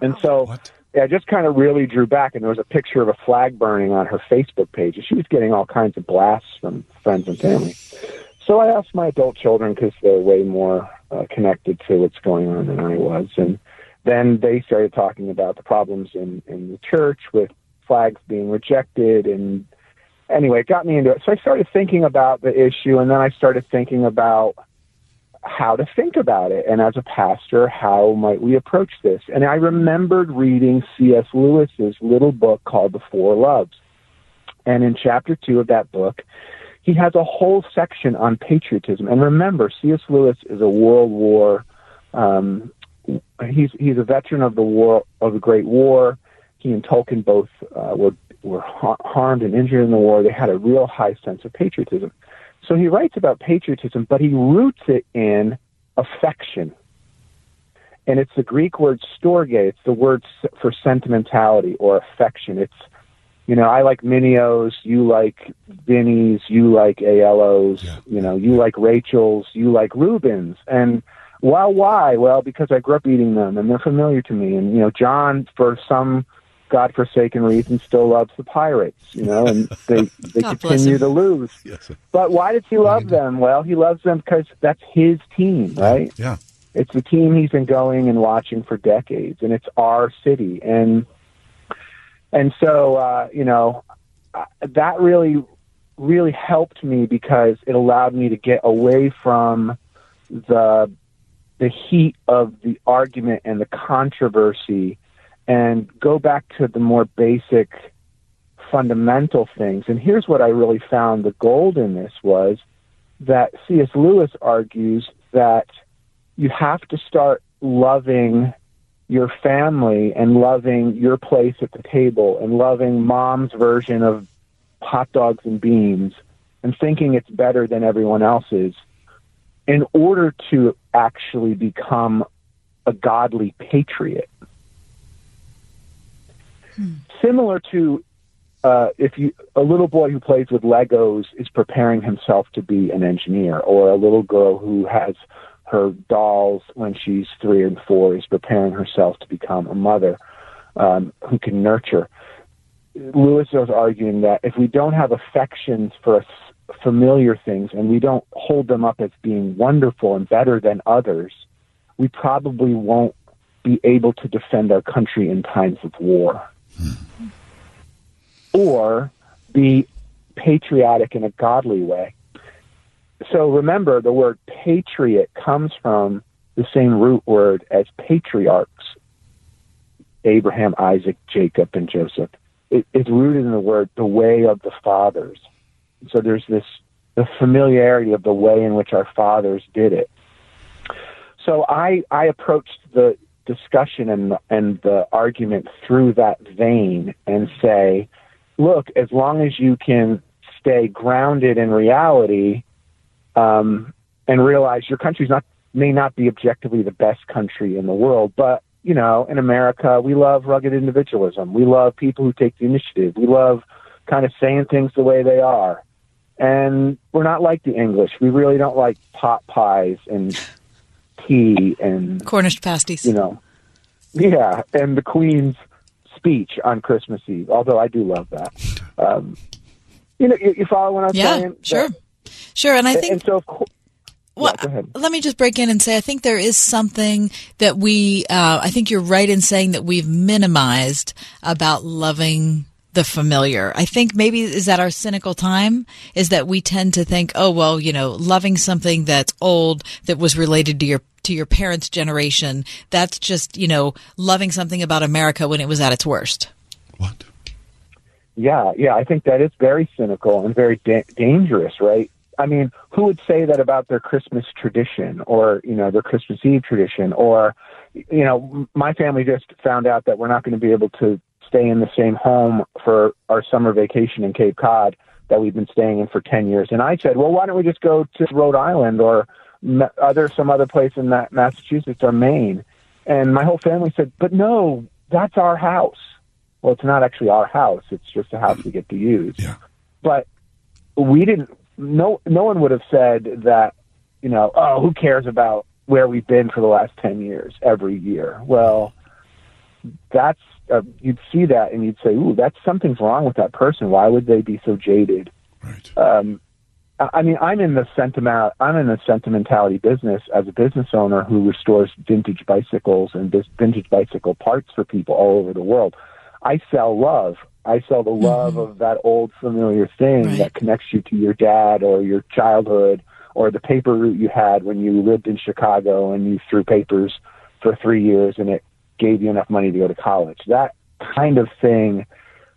And so yeah, just kind of really drew back, and there was a picture of a flag burning on her Facebook page, and she was getting all kinds of blasts from friends and family. So I asked my adult children because they're way more uh, connected to what's going on than I was, and then they started talking about the problems in in the church with flags being rejected, and anyway, it got me into it. So I started thinking about the issue, and then I started thinking about how to think about it. And as a pastor, how might we approach this? And I remembered reading C.S. Lewis's little book called The Four Loves. And in chapter two of that book, he has a whole section on patriotism. And remember, C.S. Lewis is a World War. Um, he's he's a veteran of the war of the Great War. He and Tolkien both uh, were were ha- harmed and injured in the war. They had a real high sense of patriotism. So he writes about patriotism, but he roots it in affection. And it's the Greek word storge. It's the word for sentimentality or affection. It's you know, I like Mineo's, you like Vinnies, you like Aiello's, you know, you like Rachel's, you like Reubens. And well, why? Well, because I grew up eating them and they're familiar to me. And, you know, John, for some godforsaken reason, still loves the Pirates, you know, and they, they God continue to lose. But why does he love them? Well, he loves them because that's his team, right? Yeah. It's the team he's been going and watching for decades, and it's our city. And and so uh, you know uh, that really really helped me because it allowed me to get away from the the heat of the argument and the controversy and go back to the more basic fundamental things and here's what i really found the gold in this was that cs lewis argues that you have to start loving your family and loving your place at the table and loving mom's version of hot dogs and beans and thinking it's better than everyone else's in order to actually become a godly patriot. Similar to uh, if you a little boy who plays with Legos is preparing himself to be an engineer, or a little girl who has her dolls when she's three and four is preparing herself to become a mother um, who can nurture. Lewis was arguing that if we don't have affections for familiar things and we don't hold them up as being wonderful and better than others, we probably won't be able to defend our country in times of war or be patriotic in a godly way. So remember, the word patriot comes from the same root word as patriarchs Abraham, Isaac, Jacob, and Joseph. It, it's rooted in the word the way of the fathers. So there's this the familiarity of the way in which our fathers did it. So I I approached the discussion and and the argument through that vein and say, look, as long as you can stay grounded in reality um, and realize your country's not may not be objectively the best country in the world, but you know, in America, we love rugged individualism. We love people who take the initiative. We love kind of saying things the way they are. And we're not like the English. We really don't like pot pies and tea and Cornish pasties. you know, yeah, and the Queen's speech on Christmas Eve. Although I do love that. Um, you know, you, you follow what I'm Yeah, saying? sure. Sure, and I think and so of course. Well, ahead. let me just break in and say I think there is something that we, uh, I think you're right in saying that we've minimized about loving the familiar. I think maybe is that our cynical time is that we tend to think, oh well, you know, loving something that's old that was related to your to your parents' generation. That's just you know loving something about America when it was at its worst. What? Yeah, yeah, I think that is very cynical and very da- dangerous, right? I mean, who would say that about their Christmas tradition or, you know, their Christmas Eve tradition or, you know, my family just found out that we're not going to be able to stay in the same home for our summer vacation in Cape Cod that we've been staying in for 10 years. And I said, well, why don't we just go to Rhode Island or other, some other place in Ma- Massachusetts or Maine? And my whole family said, but no, that's our house. Well, it's not actually our house. It's just a house we get to use. But we didn't. No, no one would have said that. You know, oh, who cares about where we've been for the last ten years every year? Well, that's uh, you'd see that and you'd say, ooh, that's something's wrong with that person. Why would they be so jaded? Right. Um, I mean, I'm in the sentiment. I'm in the sentimentality business as a business owner who restores vintage bicycles and vintage bicycle parts for people all over the world. I sell love. I sell the love of that old familiar thing that connects you to your dad or your childhood or the paper route you had when you lived in Chicago and you threw papers for three years and it gave you enough money to go to college. That kind of thing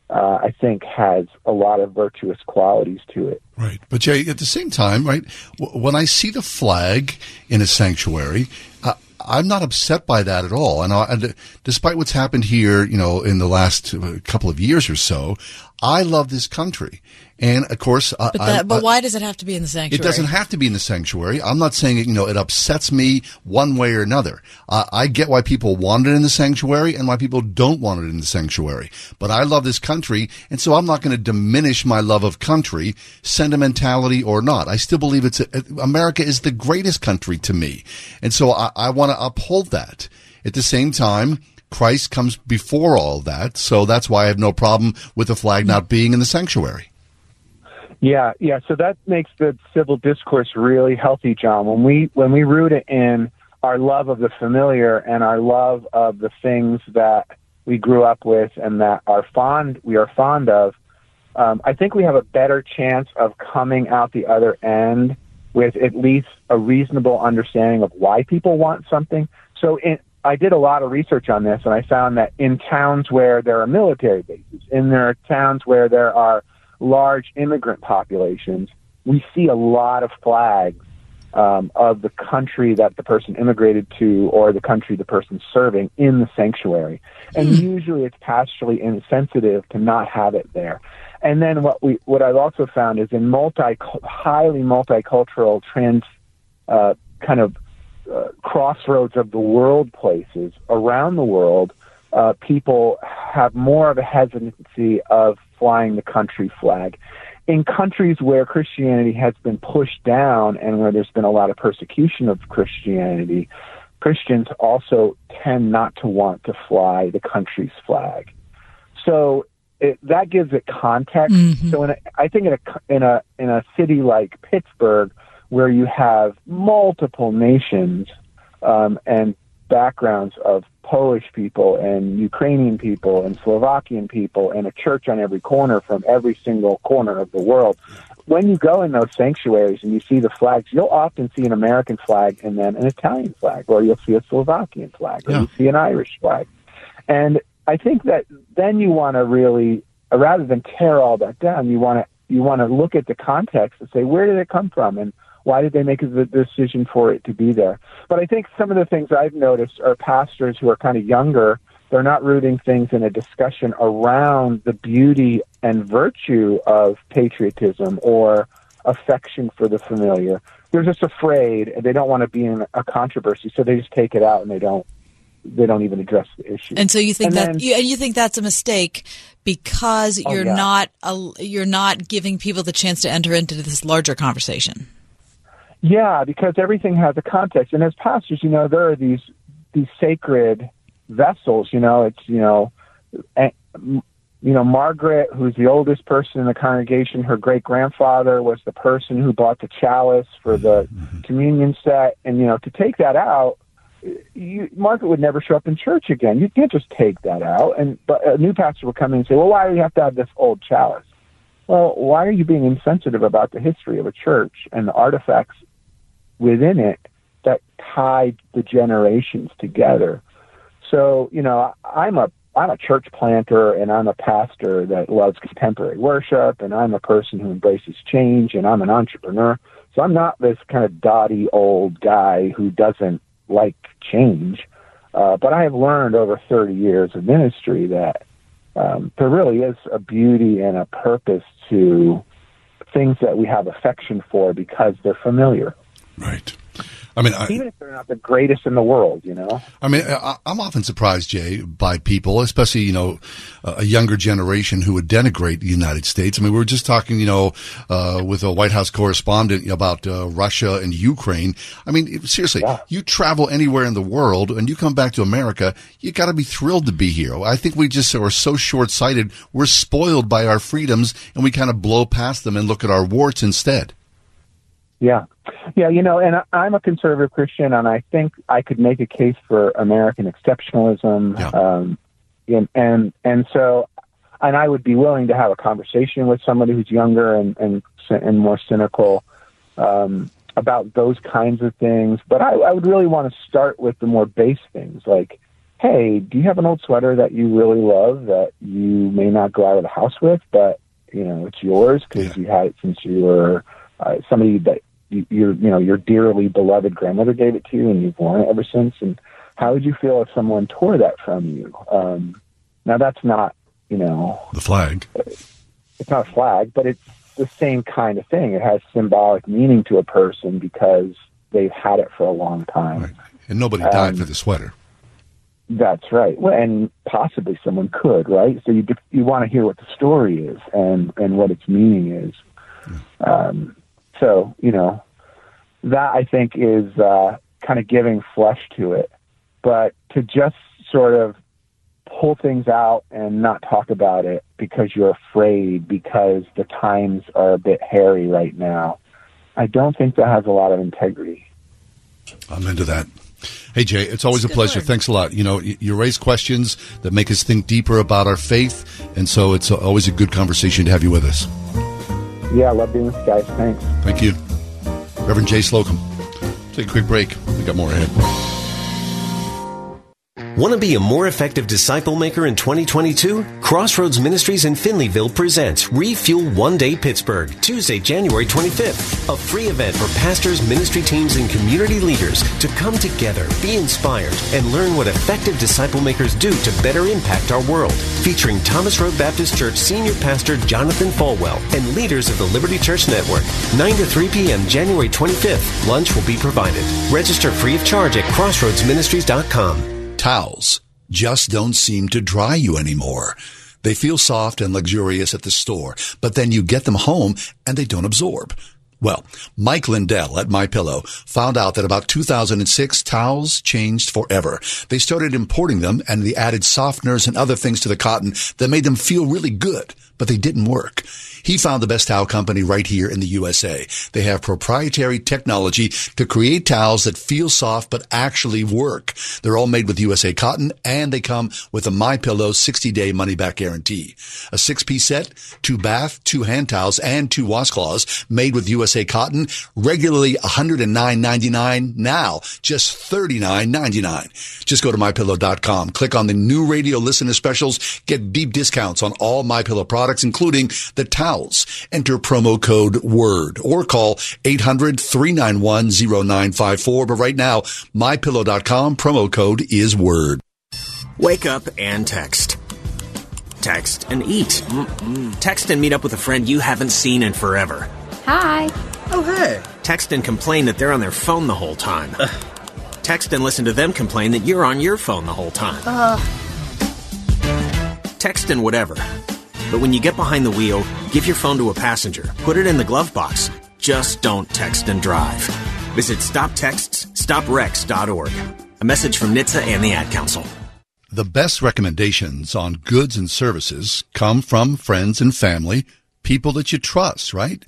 uh, I think has a lot of virtuous qualities to it. Right. But Jay, at the same time, right, w- when I see the flag in a sanctuary, uh, I'm not upset by that at all. And, I, and despite what's happened here, you know, in the last uh, couple of years or so, I love this country. And of course, I- But, I- that, but I- why does it have to be in the sanctuary? it doesn't have to be in the sanctuary. I'm not saying it, you know, it upsets me one way or another. Uh, I get why people want it in the sanctuary and why people don't want it in the sanctuary. But I love this country, and so I'm not going to diminish my love of country, sentimentality or not. I still believe it's a, America is the greatest country to me. And so I, I want to uphold that. At the same time, Christ comes before all that. So that's why I have no problem with the flag not being in the sanctuary. Yeah, yeah. So that makes the civil discourse really healthy, John. When we when we root it in our love of the familiar and our love of the things that we grew up with and that are fond we are fond of, um, I think we have a better chance of coming out the other end with at least a reasonable understanding of why people want something. So in, I did a lot of research on this, and I found that in towns where there are military bases, in there are towns where there are large immigrant populations, we see a lot of flags um, of the country that the person immigrated to or the country the person's serving in the sanctuary. And usually it's pastorally insensitive to not have it there. And then what we what I've also found is in multi highly multicultural trans uh, kind of uh, crossroads of the world places around the world, uh, people have more of a hesitancy of flying the country flag. In countries where Christianity has been pushed down and where there's been a lot of persecution of Christianity, Christians also tend not to want to fly the country's flag. So it, that gives it context. So in a, I think in a in a in a city like Pittsburgh, where you have multiple nations um, and backgrounds of Polish people and Ukrainian people and Slovakian people and a church on every corner from every single corner of the world. When you go in those sanctuaries and you see the flags, you'll often see an American flag and then an Italian flag, or you'll see a Slovakian flag, or you see an Irish flag. And I think that then you want to really, rather than tear all that down, you want to you want to look at the context and say where did it come from and why did they make the decision for it to be there? But I think some of the things I've noticed are pastors who are kind of younger. They're not rooting things in a discussion around the beauty and virtue of patriotism or affection for the familiar. They're just afraid and they don't want to be in a controversy, so they just take it out and they don't they don't even address the issue. And so you think And that then- you, and you think that's a mistake because Oh, you're yeah. not a, you're not giving people the chance to enter into this larger conversation. Yeah, because everything has a context, and as pastors, you know, there are these these sacred vessels. You know, it's you know, you know, Margaret, who's the oldest person in the congregation, her great grandfather was the person who bought the chalice for the mm-hmm. Mm-hmm. communion set, and you know, to take that out, you, Margaret would never show up in church again. You can't just take that out, and but a new pastor would come in and say, "Well, why do you have to have this old chalice?" Well, why are you being insensitive about the history of a church and the artifacts within it that tied the generations together? So, you know, I'm a I'm a church planter and I'm a pastor that loves contemporary worship and I'm a person who embraces change and I'm an entrepreneur. So I'm not this kind of dotty old guy who doesn't like change. Uh, but I have learned over 30 years of ministry that um, there really is a beauty and a purpose to things that we have affection for because they're familiar. Right. I mean, I, Even if they're not the greatest in the world, you know? I mean, I, I'm often surprised, Jay, by people, especially you know, a younger generation who would denigrate the United States. I mean, we were just talking, you know, uh, with a White House correspondent about uh, Russia and Ukraine. I mean, seriously, you travel anywhere in the world and you come back to America, you got to be thrilled to be here. I think we just are so short-sighted. We're spoiled by our freedoms, and we kind of blow past them and look at our warts instead. Yeah. Yeah, you know, and I- I'm a conservative Christian, and I think I could make a case for American exceptionalism. Um, and, and, and so, and I would be willing to have a conversation with somebody who's younger and, and, and more cynical um, about those kinds of things. But I, I would really want to start with the more base things like, hey, do you have an old sweater that you really love that you may not go out of the house with, but you know it's yours because you had it since you were uh, somebody that you, your you know your dearly beloved grandmother gave it to you and you've worn it ever since. And how would you feel if someone tore that from you? Um, now that's not you know the flag. It's not a flag, but it's the same kind of thing. It has symbolic meaning to a person because they've had it for a long time. And nobody died Um, for the sweater. That's right. Well, and possibly someone could, right? So you you want to hear what the story is and and what its meaning is. Um, so you know that I think is uh, kind of giving flesh to it. But to just sort of pull things out and not talk about it because you're afraid because the times are a bit hairy right now, I don't think that has a lot of integrity. I'm into that. Hey Jay, it's always a pleasure. Thanks a lot. You know, you raise questions that make us think deeper about our faith, and so it's always a good conversation to have you with us. Yeah, love being with you guys. Thanks. Thank you, Reverend Jay Slocum. Take a quick break. We got more ahead. Want to be a more effective disciple maker in 2022? Crossroads Ministries in Finleyville presents Refuel One Day Pittsburgh, Tuesday, January 25th. A free event for pastors, ministry teams, and community leaders to come together, be inspired, and learn what effective disciple makers do to better impact our world. Featuring Thomas Road Baptist Church Senior Pastor Jonathan Falwell and leaders of the Liberty Church Network. 9 to 3 p.m. January 25th. Lunch will be provided. Register free of charge at crossroadsministries.com. Towels just don't seem to dry you anymore. They feel soft and luxurious at the store, but then you get them home and they don't absorb. Well, Mike Lindell at My Pillow found out that about 2006 towels changed forever. They started importing them and they added softeners and other things to the cotton that made them feel really good, but they didn't work. He found the best towel company right here in the USA. They have proprietary technology to create towels that feel soft but actually work. They're all made with USA cotton and they come with a My Pillow 60-day money-back guarantee. A six-piece set, two bath, two hand towels, and two washcloths made with USA cotton, regularly $109.99, now just $39.99. Just go to MyPillow.com, click on the new radio listener specials, get deep discounts on all MyPillow products, including the towels. Enter promo code WORD or call 800-391-0954. But right now, MyPillow.com, promo code is WORD. Wake up and text. Text and eat. Mm-mm. Text and meet up with a friend you haven't seen in forever. Hi. Oh, hey. Text and complain that they're on their phone the whole time. Text and listen to them complain that you're on your phone the whole time. Text and whatever. But when you get behind the wheel, give your phone to a passenger. Put it in the glove box. Just don't text and drive. Visit stoptextsstopwrecks.org. A message from NHTSA and the Ad Council. The best recommendations on goods and services come from friends and family, people that you trust, right?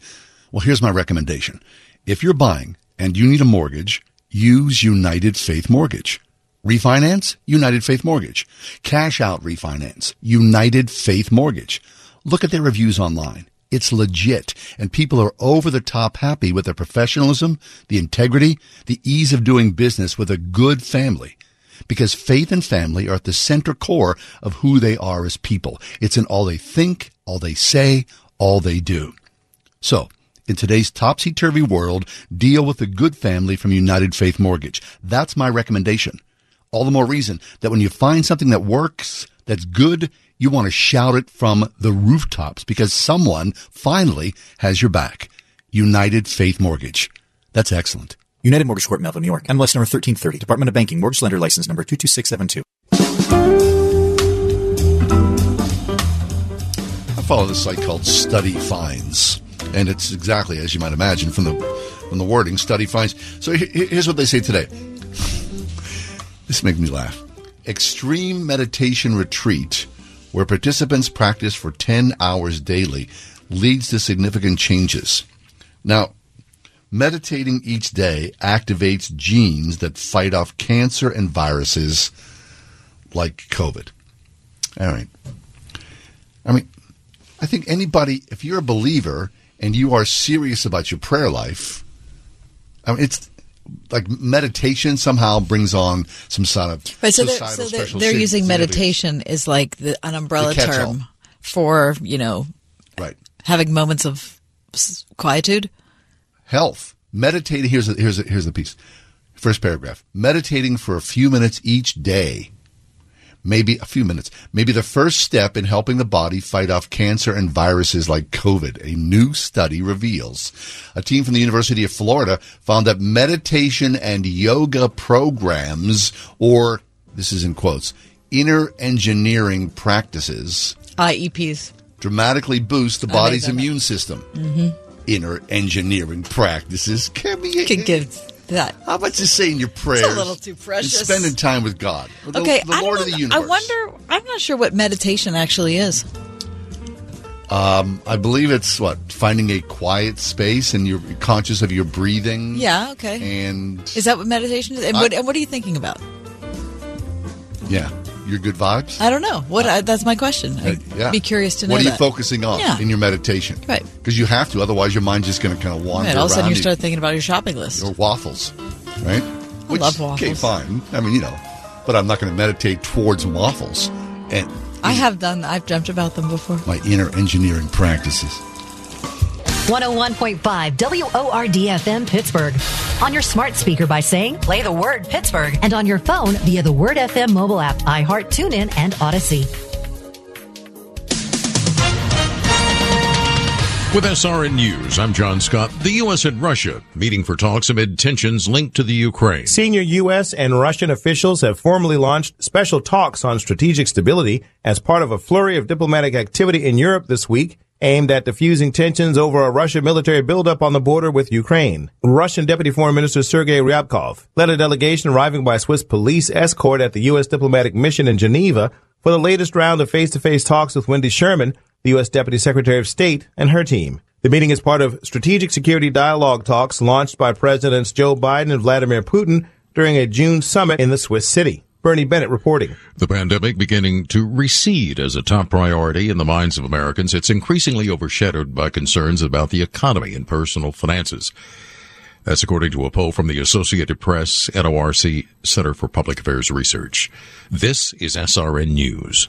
Well, here's my recommendation. If you're buying and you need a mortgage, use United Faith Mortgage. Refinance? United Faith Mortgage. Cash out refinance? United Faith Mortgage. Look at their reviews online. It's legit, and people are over the top happy with their professionalism, the integrity, the ease of doing business with a good family because faith and family are at the center core of who they are as people. It's in all they think, all they say, all they do. So, in today's topsy-turvy world, deal with a good family from United Faith Mortgage. That's my recommendation. All the more reason that when you find something that works, that's good, you want to shout it from the rooftops because someone finally has your back. United Faith Mortgage. That's excellent. United Mortgage Corp, Melville, New York. MLS number 1330. Department of Banking. Mortgage Lender License number 22672. I follow this site called Study Finds, and it's exactly as you might imagine from the from the wording. Study Finds. So he- he- here's what they say today. This makes me laugh. Extreme meditation retreat, where participants practice for ten hours daily, leads to significant changes. Now, meditating each day activates genes that fight off cancer and viruses like COVID. All right. I mean, I think anybody, if you're a believer and you are serious about your prayer life, I mean, it's like meditation somehow brings on some sort of Right, so they're, so they're, they're using meditation is like the, an umbrella The term for you know, right? Having moments of quietude. Health. Meditating. Here's the, here's the, here's the piece. First paragraph. Meditating for a few minutes each day. Maybe a few minutes. Maybe the first step in helping the body fight off cancer and viruses like COVID. A new study reveals. A team from the University of Florida found that meditation and yoga programs, or this is in quotes, inner engineering practices, IEPs. dramatically boost the body's immune system. Mm-hmm. Inner engineering practices can be. Can give that. How about just saying your prayers? It's a little too precious. Spending time with God, with okay, the I, Lord of the know. I wonder. I'm not sure what meditation actually is. Um, I believe it's what finding a quiet space and you're conscious of your breathing. Yeah. Okay. And Is that what meditation is? And I- what, and what are you thinking about? yeah, your good vibes. I don't know. What? I, that's my question. I'd Uh, yeah. be curious to know. What are you that. focusing on Yeah. in your meditation? Right. Because you have to, otherwise your mind's just going to kind of wander Right, all of a sudden, you start thinking about your shopping list. or waffles, right? I love waffles. Okay, fine. I mean, you know, but I'm not going to meditate towards waffles and I have done. I've dreamt about them before. my inner engineering practices. 101.5 WORDFM Pittsburgh. On your smart speaker by saying, play the word Pittsburgh. And on your phone via the Word FM mobile app, iHeart, TuneIn, and Odyssey. With SRN News, I'm John Scott. The U.S. and Russia meeting for talks amid tensions linked to the Ukraine. Senior U.S. and Russian officials have formally launched special talks on strategic stability as part of a flurry of diplomatic activity in Europe this week aimed at diffusing tensions over a Russian military buildup on the border with Ukraine. Russian Deputy Foreign Minister Sergei Ryabkov led a delegation arriving by Swiss police escort at the U.S. diplomatic mission in Geneva for the latest round of face-to-face talks with Wendy Sherman, the U.S. Deputy Secretary of State, and her team. The meeting is part of strategic security dialogue talks launched by Presidents Joe Biden and Vladimir Putin during a June summit in the Swiss city. Bernie Bennett reporting. The pandemic beginning to recede as a top priority in the minds of Americans. It's increasingly overshadowed by concerns about the economy and personal finances. That's according to a poll from the Associated Press NORC Center for Public Affairs Research. This is SRN News.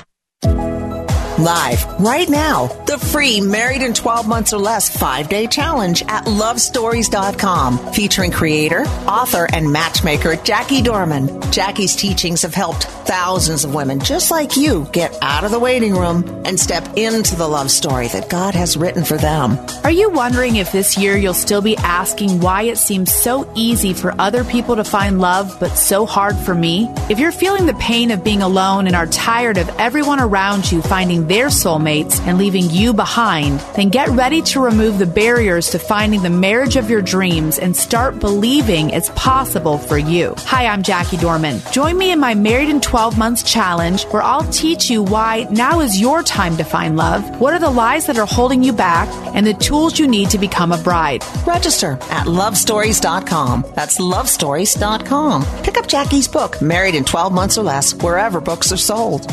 Live right now, the free Married in 12 Months or Less five day challenge at lovestories.com, featuring creator, author, and matchmaker Jackie Dorman. Jackie's teachings have helped thousands of women just like you get out of the waiting room and step into the love story that God has written for them. Are you wondering if this year you'll still be asking why it seems so easy for other people to find love but so hard for me? If you're feeling the pain of being alone and are tired of everyone around you finding their soulmates and leaving you behind, then get ready to remove the barriers to finding the marriage of your dreams and start believing it's possible for you. Hi, I'm Jackie Dorman. Join me in my Married in 12 Months challenge where I'll teach you why now is your time to find love, what are the lies that are holding you back, and the tools you need to become a bride. Register at lovestories.com. That's lovestories.com. Pick up Jackie's book, Married in 12 Months or Less, wherever books are sold.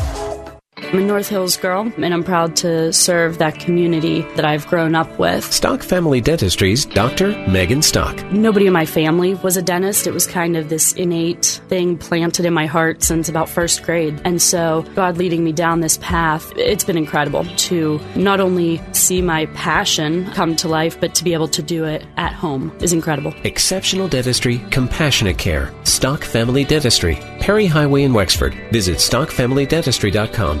I'm a North Hills girl, and I'm proud to serve that community that I've grown up with. Stock Family Dentistry's Dr. Megan Stock. Nobody in my family was a dentist. It was kind of this innate thing planted in my heart since about first grade. And so, God leading me down this path, it's been incredible to not only see my passion come to life, but to be able to do it at home is incredible. Exceptional dentistry, compassionate care. Stock Family Dentistry. Perry Highway in Wexford. Visit stockfamilydentistry.com.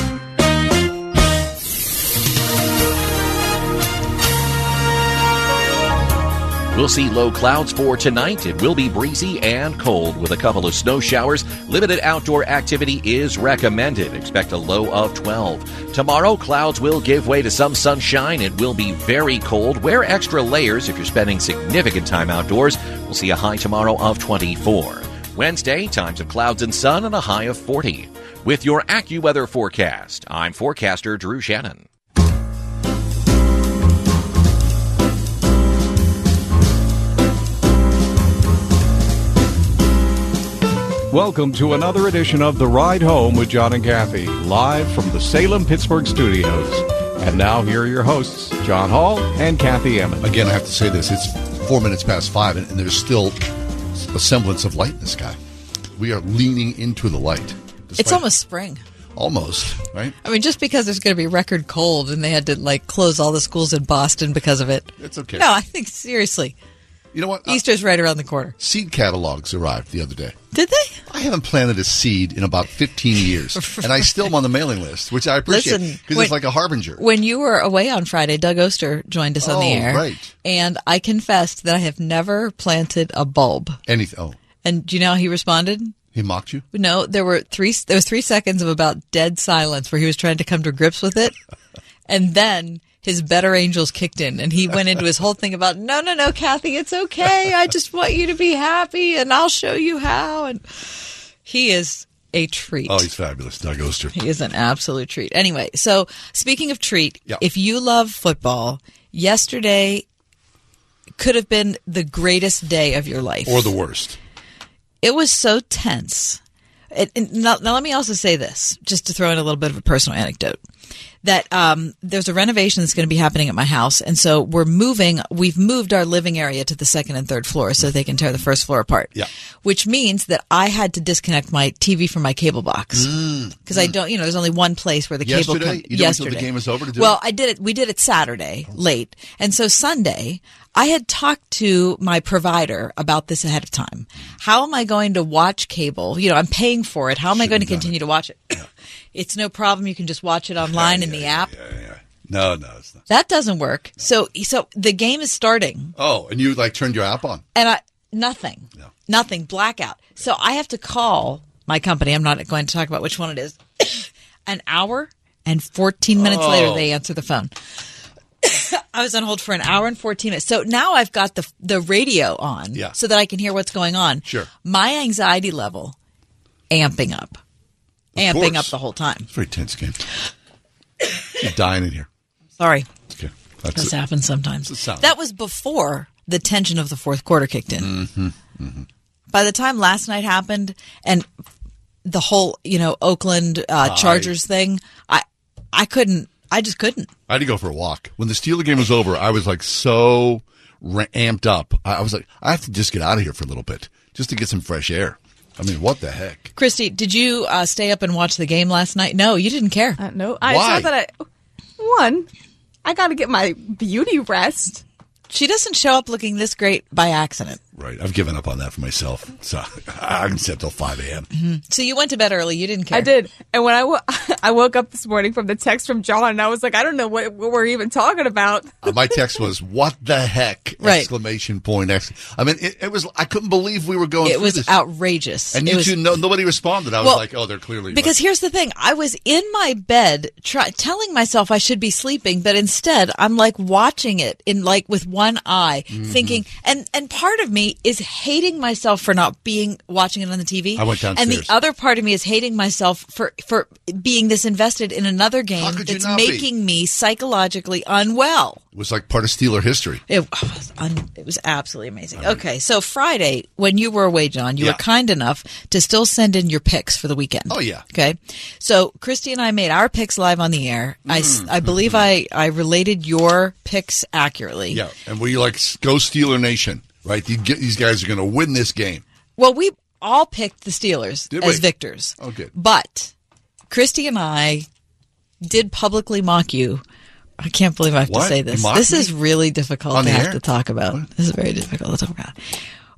We'll see low clouds for tonight. It will be breezy and cold with a couple of snow showers. Limited outdoor activity is recommended. Expect a low of 12. Tomorrow, clouds will give way to some sunshine. It will be very cold. Wear extra layers if you're spending significant time outdoors. We'll see a high tomorrow of 24. Wednesday, times of clouds and sun and a high of 40. With your AccuWeather forecast, I'm forecaster Drew Shannon. Welcome to another edition of The Ride Home with John and Kathy, live from the Salem Pittsburgh studios. And now, here are your hosts, John Hall and Kathy Emmons. Again, I have to say this it's four minutes past five, and, and there's still a semblance of light in the sky. We are leaning into the light. It's almost spring. Almost, right? I mean, just because there's going to be record cold and they had to like close all the schools in Boston because of it. It's okay. No, I think seriously. You know what? Easter's right around the corner. Seed catalogs arrived the other day. Did they? I haven't planted a seed in about 15 years, and I still am on the mailing list, which I appreciate because it's like a harbinger. When you were away on Friday, Doug Oster joined us on the Oh, air. right. And I confessed that I have never planted a bulb. Anything? Oh, And do you know how he responded? he mocked you. No, there were three. There was three seconds of about dead silence where he was trying to come to grips with it, and then his better angels kicked in, and he went into his whole thing about no, no, no, Kathy, it's okay. I just want you to be happy, and I'll show you how. And he is a treat. Oh, he's fabulous, Doug Oster. He is an absolute treat. Anyway, so speaking of treat, Yeah. if you love football, yesterday could have been the greatest day of your life Or the worst. it was so tense. It, and now, now, let me also say this, just to throw in a little bit of a personal anecdote. That um, there's a renovation that's going to be happening at my house, and so we're moving. We've moved our living area to the second and third floor so they can tear the first floor apart. Yeah. Which means that I had to disconnect my TV from my cable box because I don't. You know, there's only one place where the cable. Yesterday? You it until yesterday, the game was over to do well, it? I did it. We did it Saturday late, and so Sunday I had talked to my provider about this ahead of time. How am I going to watch cable? You know, I'm paying for it. How am I going to continue to watch it? It's no problem. You can just watch it online in the app. No, no, it's not. That doesn't work. So, so the game is starting, Oh, and you like turned your app on. and I nothing, nothing, blackout. So I have to call my company. I'm not going to talk about which one it is. An hour and 14 minutes later, Oh. they answer the phone. I was on hold for an hour and 14 minutes. So now I've got the the radio on Yeah. so that I can hear what's going on. Sure. My anxiety level amping up. Amping course. up the whole time. It's a very tense game. You're dying in here. Sorry. Okay. That's This it. happens sometimes. That's the sound. That was before the tension of the fourth quarter kicked in. Mm-hmm. By the time last night happened and the whole, you know, Oakland uh. Chargers thing, I I couldn't I just couldn't. I had to go for a walk. When the Steeler game was over, I was like so amped up. I, I was like, I have to just get out of here for a little bit, just to get some fresh air. I mean, what the heck? Christy, did you uh, stay up and watch the game last night? No, you didn't care. Uh, no, I Why? saw that. I, one, I got to get my beauty rest. She doesn't show up looking this great by accident. Right. I've given up on that for myself. So I can sit till 5 a.m. So you went to bed early. You didn't care. I did, and when I I woke up this morning from the text from John, and I was like, I don't know what, what we're even talking about. Uh, My text was, "What the heck!" Right. Exclamation point! Ex- I mean, it, it was. I couldn't believe we were going. It through was this. outrageous. And you was- two, no, nobody responded. I was Well, like, "Oh, they're clearly Because here's the thing: I was in my bed, try, telling myself I should be sleeping, but instead I'm like watching it in like with one eye, Mm-hmm. thinking. And and part of me me is hating myself for not being watching it on the TV. I went And the other part of me is hating myself for for being this invested in another game that's not be? making me psychologically unwell. It was like part of Steeler history. It was, un, it was absolutely amazing. Uh-huh. Okay, so Friday, when you were away, John, you Yeah. were kind enough to still send in your picks for the weekend. Oh, yeah. Okay, so Christy and I made our picks live on the air. I mm. I believe I, I related your picks accurately. Yeah, and we like go Steeler Nation, right? These guys are going to win this game. Well, we all picked the Steelers Did as we? victors. Oh, good. But Christy and I did publicly mock you. I can't believe I have What? to say this. This me? is really difficult On to have air? to talk about. This is very difficult to talk about.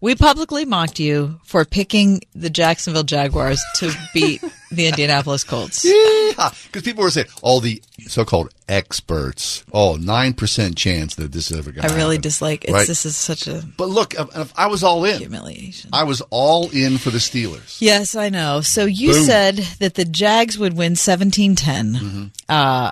We publicly mocked you for picking the Jacksonville Jaguars to beat the Indianapolis Colts. Yeah, because people were saying all the so-called experts. Oh, nine percent chance that this is ever going I really happen. dislike it's, Right? This is such a But look, if, if I was all in. Humiliation. I was all in for the Steelers. Yes, I know. So you Boom. said that the Jags would win 17 10. Mm-hmm. Uh,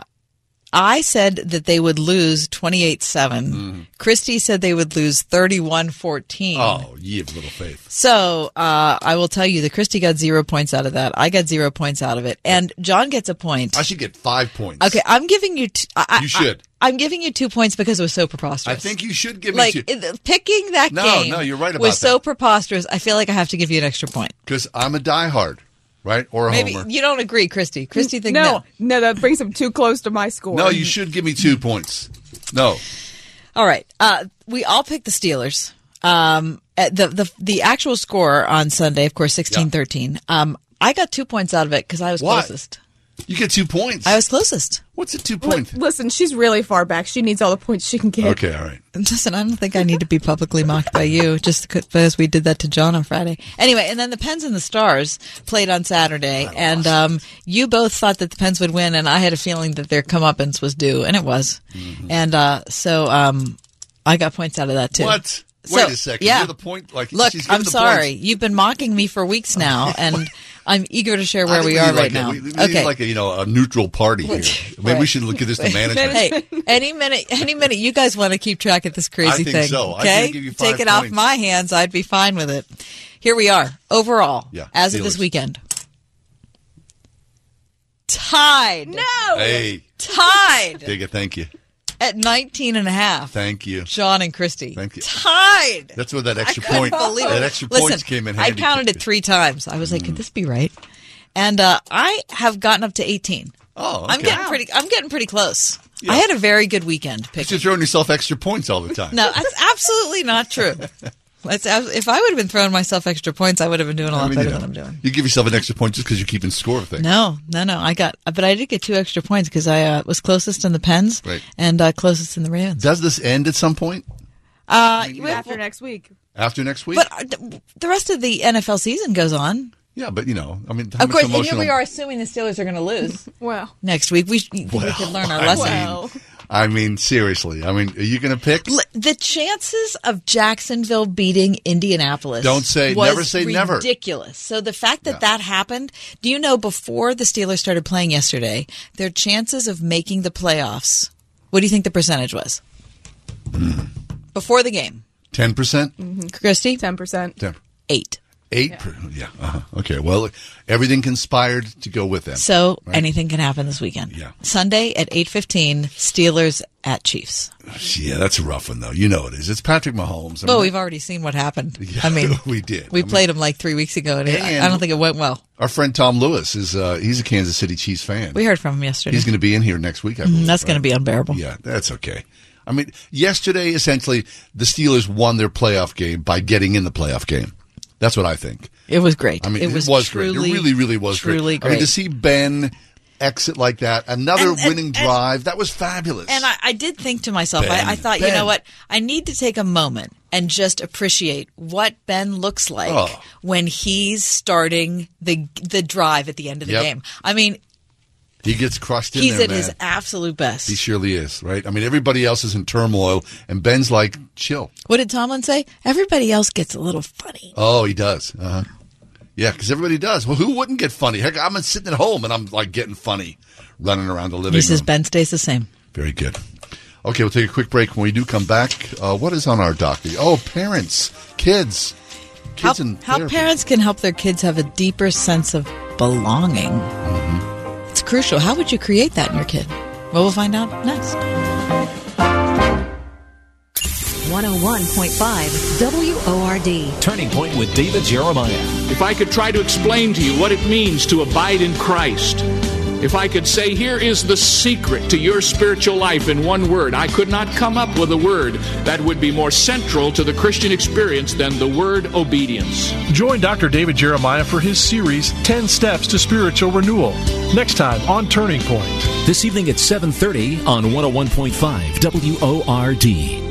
I said that they would lose 28 7. Mm-hmm. Christy said they would lose 31 14. Oh, ye of little faith. So uh, I will tell you that Christy got zero points out of that. I got zero points out of it. And John gets a point. I should get five points. Okay, I'm giving you. T- I, You should. I, am giving you two points because it was so preposterous. I think you should give like me two picking that No, game. no, you're right about was so preposterous. I feel like I have to give you an extra point. because I'm a diehard, right? Or a Maybe homer. you don't agree, Christy. Christy thinks no, no. no, that brings him too close to my score. No, you should give me two points. No, All right. Uh, we all picked the Steelers. Um, at the, the the actual score on Sunday, of course, 16-13. Um, I got two points out of it because I was What? closest. You get two points. I was closest. What's a two Li- point? Listen, she's really far back. She needs all the points she can get. Okay, all right. Listen, I don't think I need to be publicly mocked by you just because we did that to John on Friday. Anyway, and then the Pens and the Stars played on Saturday, and um, you both thought that the Pens would win, and I had a feeling that their comeuppance was due, and it was. And uh, so um, I got points out of that too. What? So, Wait a second. yeah. You're the point. Like, Look, she's I'm the sorry. points. You've been mocking me for weeks now, and I'm eager to share where think we are like right a- now. we, we okay. like a you know a neutral party here. Maybe we should look at this to management. Hey, any minute, any minute, you guys want to keep track of this crazy I think thing? so. Okay, can give you five take it off my hands. I'd be fine with it. Here we are. Overall, Yeah, as of this weekend, tied. No, Hey, tied dig it. Thank you. At 19 and a half. Thank you. John and Christy. Thank you. Tied. That's where that extra point. believe That it. extra Listen, points came in I counted it three times. I was like, could this be right? And uh, I have gotten up to 18. Oh, I'm okay. getting pretty. I'm getting pretty close. I had a very good weekend You're throwing yourself extra points all the time. No, that's absolutely not true. That's, ab- if I would have been throwing myself extra points, I would have been doing a lot I mean, better you know, than I'm doing. You give yourself an extra point just because you're keeping score of things. No, no, no. I got, but I did get two extra points because I uh, was closest in the Pens Right. and uh, closest in the Ravens. Does this end at some point Uh, After next week. after next week? but uh, the rest of the NFL season goes on. yeah, but you know, I mean, Of much course, and here we are assuming the Steelers are going to lose Well, next week. We, sh- we could learn our I lesson. mean, I mean, seriously. I mean, are you going to pick? L- The chances of Jacksonville beating Indianapolis Don't say- was never say never. Ridiculous. So the fact that that happened, do you know before the Steelers started playing yesterday, their chances of making the playoffs? What do you think the percentage was hmm. before the game? Ten percent. Mm-hmm. Christy, ten percent. eight. Eight. per- Yeah. uh Okay. Well, everything conspired to go with them. So right? anything can happen this weekend. Yeah. Sunday at eight fifteen, Steelers at Chiefs. Yeah, that's a rough one though. You know it is. It's Patrick Mahomes. I Well, mean, we've already seen what happened. Yeah, I mean, we did. We I mean- played him like three weeks ago, and, it- I don't think it went well. Our friend Tom Lewis is uh, he's a Kansas City Chiefs fan. We heard from him yesterday. He's going to be in here next week. I Mm, believe. That's going to be unbearable. Yeah, that's okay. I mean, yesterday essentially the Steelers won their playoff game by getting in the playoff game. That's what I think. It was great. I mean, it it was, was, great. It really, really was truly great. I mean, to see Ben exit like that, another And- and- winning and- drive, that was fabulous. And I, I did think to myself, Ben, I, I thought, you know what? I need to take a moment and just appreciate what Ben looks like Oh. when he's starting the the drive at the end of the Yep. game. I mean, he gets crushed in he's there, at man. his absolute best. He surely is, right? I mean, everybody else is in turmoil, and Ben's like, chill. what did Tomlin say? Everybody else gets a little funny. Oh, he does. Uh-huh. Yeah, because everybody does. Well, who wouldn't get funny? Heck, I'm sitting at home and I'm like getting funny, running around the living He says room. Ben stays the same. Very good. Okay, we'll take a quick break. When we do come back, uh, what is on our docket? Oh, parents, kids, kids how, and how parents can help their kids have a deeper sense of belonging. Mm-hmm. It's crucial. How would you create that in your kid? Well, we'll find out next. 101.5 WORD. Turning Point with David Jeremiah. If I could try to explain to you what it means to abide in Christ, if I could say, here is the secret to your spiritual life in one word, I could not come up with a word that would be more central to the Christian experience than the word obedience. Join Dr. David Jeremiah for his series 10 Steps to Spiritual Renewal. Next time on Turning Point. This evening at 7:30 on 101.5 WORD.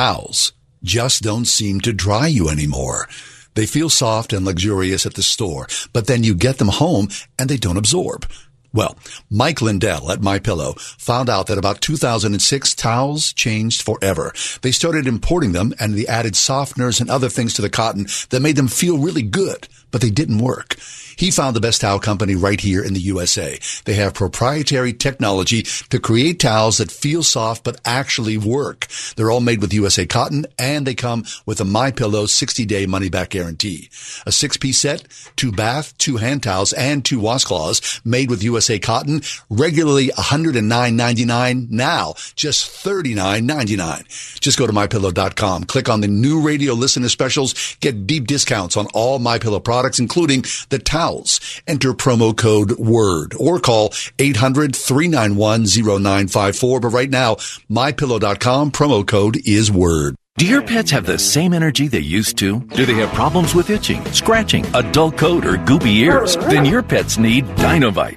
Towels just don't seem to dry you anymore. They feel soft and luxurious at the store, but then you get them home and they don't absorb. Well, Mike Lindell at My Pillow found out that about 2006 towels changed forever. They started importing them and they added softeners and other things to the cotton that made them feel really good, but they didn't work. He found the best towel company right here in the USA. They have proprietary technology to create towels that feel soft but actually work. They're all made with USA cotton and they come with a My Pillow 60-day money-back guarantee. A six-piece set, two bath, two hand towels, and two washcloths made with USA cotton, regularly $109.99, now just $39.99. Just go to MyPillow.com, click on the new radio listener specials, get deep discounts on all My Pillow products, including the towels. Enter promo code WORD or call 800-391-0954. But right now, MyPillow.com promo code is WORD. Do your pets have the same energy they used to? Do they have problems with itching, scratching, a dull coat, or goopy ears? Then your pets need Dinovite.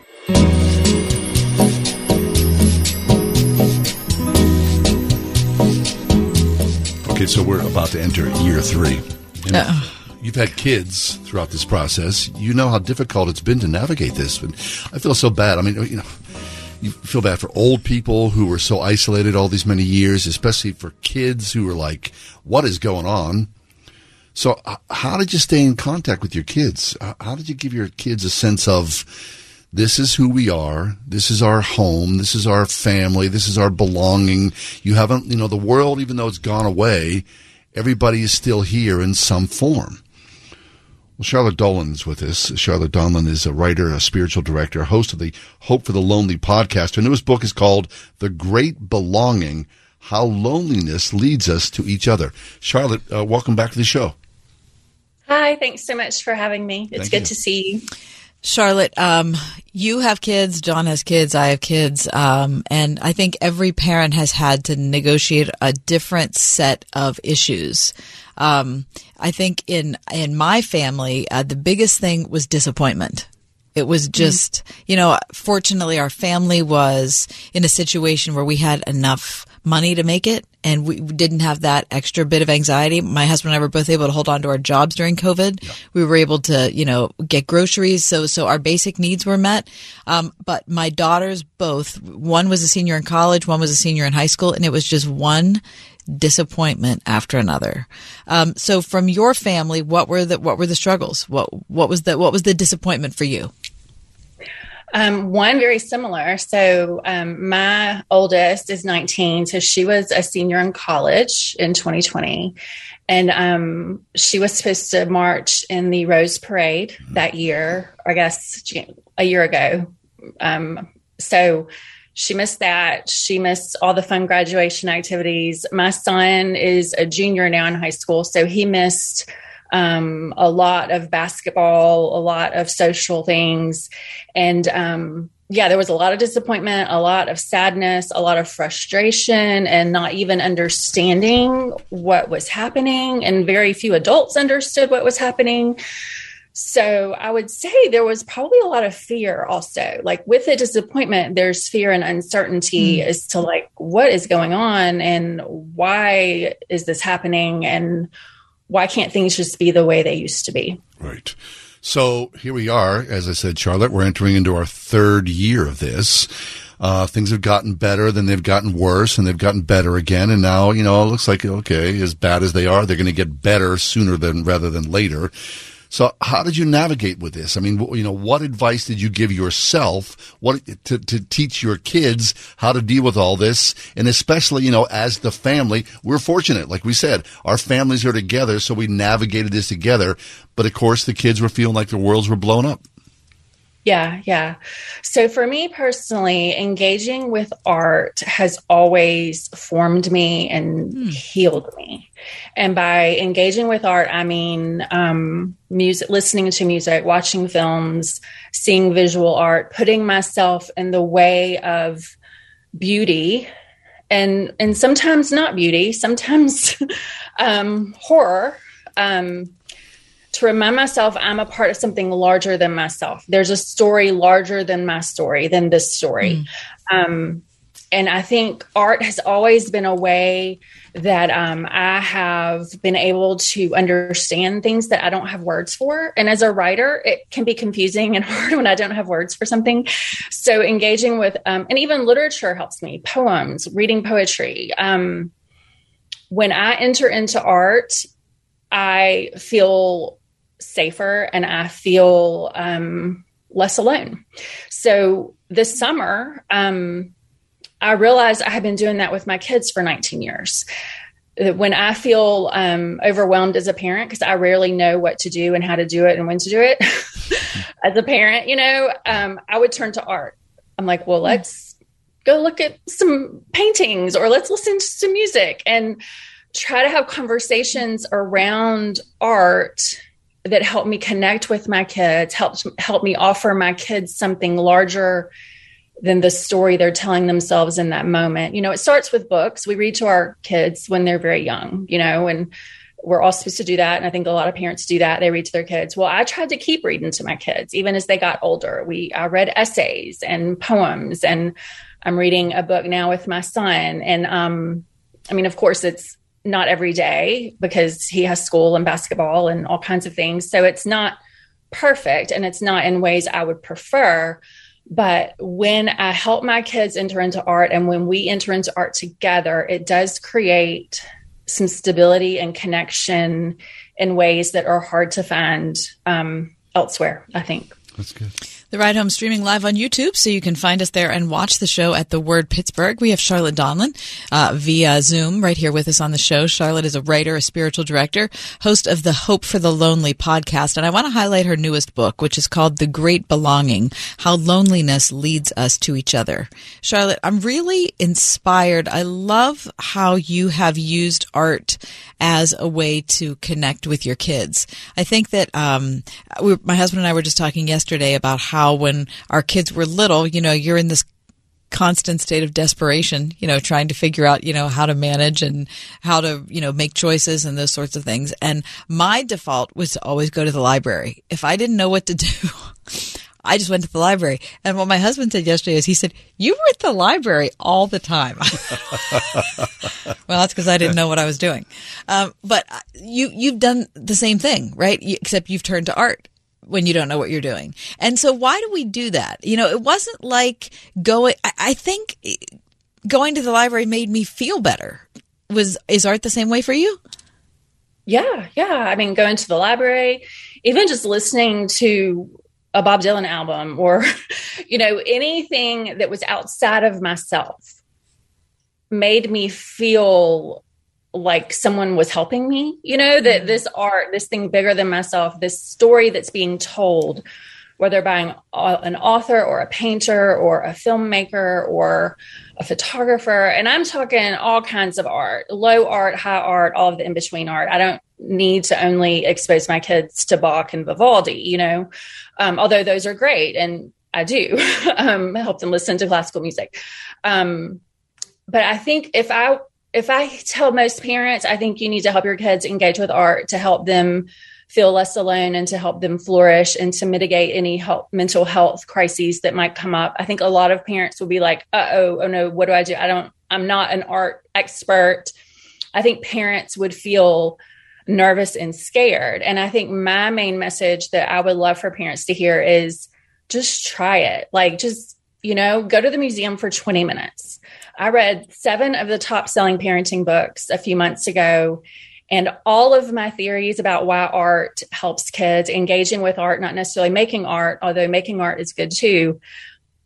So we're about to enter year three. And Uh-uh. You've had kids throughout this process. You know how difficult it's been to navigate this. And I feel so bad. I mean, you know, you feel bad for old people who were so isolated all these many years, especially for kids who were like, what is going on? So, how did you stay in contact with your kids? How did you give your kids a sense of this is who we are, this is our home, this is our family, this is our belonging? You haven't, you know, the world, even though it's gone away, everybody is still here in some form. Well, Charlotte Donlon is with us. Charlotte Donlon is a writer, a spiritual director, host of the Hope for the Lonely podcast. Her newest book is called The Great Belonging How Loneliness Leads Us to Each Other. Charlotte, uh, welcome back to the show. Hi, thanks so much for having me. It's Thank good you. to see you. Charlotte, um, you have kids, John has kids, I have kids, um, and I think every parent has had to negotiate a different set of issues. Um, I think in in my family, uh, the biggest thing was disappointment. It was just, you know, fortunately, our family was in a situation where we had enough money to make it and we didn't have that extra bit of anxiety. My husband and I were both able to hold on to our jobs during COVID. We were able to, you know, get groceries. So, so our basic needs were met. Um, but my daughters both, one was a senior in college, one was a senior in high school, and it was just one disappointment after another. Um, so, from your family, what were the what were the struggles? What what was the what was the disappointment for you? Um, one very similar. So um, my oldest is 19, so she was a senior in college in 2020, and um, she was supposed to march in the Rose Parade that year. I guess a year ago. Um, so she missed that. She missed all the fun graduation activities. My son is a junior now in high school, so he missed um, a lot of basketball, a lot of social things. And um, yeah, there was a lot of disappointment, a lot of sadness, a lot of frustration, and not even understanding what was happening. And very few adults understood what was happening. So I would say there was probably a lot of fear also. Like with the disappointment, there's fear and uncertainty mm. as to like what is going on and why is this happening and why can't things just be the way they used to be? Right. So here we are. As I said, Charlotte, we're entering into our third year of this. Uh, things have gotten better, then they've gotten worse, and they've gotten better again. And now, you know, it looks like, okay, as bad as they are, they're going to get better sooner than rather than later. So how did you navigate with this? I mean, you know, what advice did you give yourself what to, to teach your kids how to deal with all this? And especially, you know, as the family, we're fortunate. Like we said, our families are together. So we navigated this together. But of course, the kids were feeling like their worlds were blown up. Yeah, yeah. So for me personally, engaging with art has always formed me and mm. healed me. And by engaging with art, I mean um, music, listening to music, watching films, seeing visual art, putting myself in the way of beauty and and sometimes not beauty, sometimes um, horror. Um, to remind myself I'm a part of something larger than myself. There's a story larger than my story, than this story. Mm. Um, and I think art has always been a way that um, I have been able to understand things that I don't have words for. And as a writer, it can be confusing and hard when I don't have words for something. So engaging with, um, and even literature helps me, poems, reading poetry. Um, when I enter into art, I feel safer and I feel um, less alone. So this summer, um, I realized I had been doing that with my kids for 19 years. When I feel um, overwhelmed as a parent, because I rarely know what to do and how to do it and when to do it as a parent, you know, um, I would turn to art. I'm like, well, let's go look at some paintings or let's listen to some music and try to have conversations around art that help me connect with my kids, helped help me offer my kids something larger than the story they're telling themselves in that moment. You know, it starts with books. We read to our kids when they're very young, you know, and we're all supposed to do that. And I think a lot of parents do that. They read to their kids. Well, I tried to keep reading to my kids, even as they got older. We I read essays and poems, and I'm reading a book now with my son. And um, I mean, of course, it's not every day because he has school and basketball and all kinds of things. So it's not perfect and it's not in ways I would prefer. But when I help my kids enter into art and when we enter into art together, it does create some stability and connection in ways that are hard to find um, elsewhere, I think. That's good. The Ride Home streaming live on YouTube, so you can find us there and watch the show at the Word Pittsburgh. We have Charlotte Donlon uh, via Zoom right here with us on the show. Charlotte is a writer, a spiritual director, host of the Hope for the Lonely podcast, and I want to highlight her newest book, which is called The Great Belonging: How Loneliness Leads Us to Each Other. Charlotte, I'm really inspired. I love how you have used art as a way to connect with your kids. I think that um, we, my husband and I were just talking yesterday about how when our kids were little, you know, you're in this constant state of desperation, you know, trying to figure out, you know, how to manage and how to, you know, make choices and those sorts of things. And my default was to always go to the library. If I didn't know what to do, I just went to the library. And what my husband said yesterday is he said, You were at the library all the time. well, that's because I didn't know what I was doing. Um, but uh, you, you've done the same thing, right? You, except you've turned to art when you don't know what you're doing. And so why do we do that? You know, it wasn't like going, I, think going to the library made me feel better was is art the same way for you? Yeah, yeah. I mean, going to the library, even just listening to a Bob Dylan album or, you know, anything that was outside of myself made me feel like someone was helping me, you know, that this art, this thing bigger than myself, this story that's being told, whether by an author or a painter or a filmmaker or a photographer. And I'm talking all kinds of art, low art, high art, all of the in between art. I don't need to only expose my kids to Bach and Vivaldi, you know, um, although those are great and I do um, help them listen to classical music. Um, but I think if I if I tell most parents, I think you need to help your kids engage with art to help them feel less alone and to help them flourish and to mitigate any health, mental health crises that might come up. I think a lot of parents will be like, "Uh oh, oh no, what do I do? I don't. I'm not an art expert." I think parents would feel nervous and scared. And I think my main message that I would love for parents to hear is just try it. Like, just, you know, go to the museum for 20 minutes. I read seven of the top selling parenting books a few months ago. And all of my theories about why art helps kids engaging with art, not necessarily making art, although making art is good too.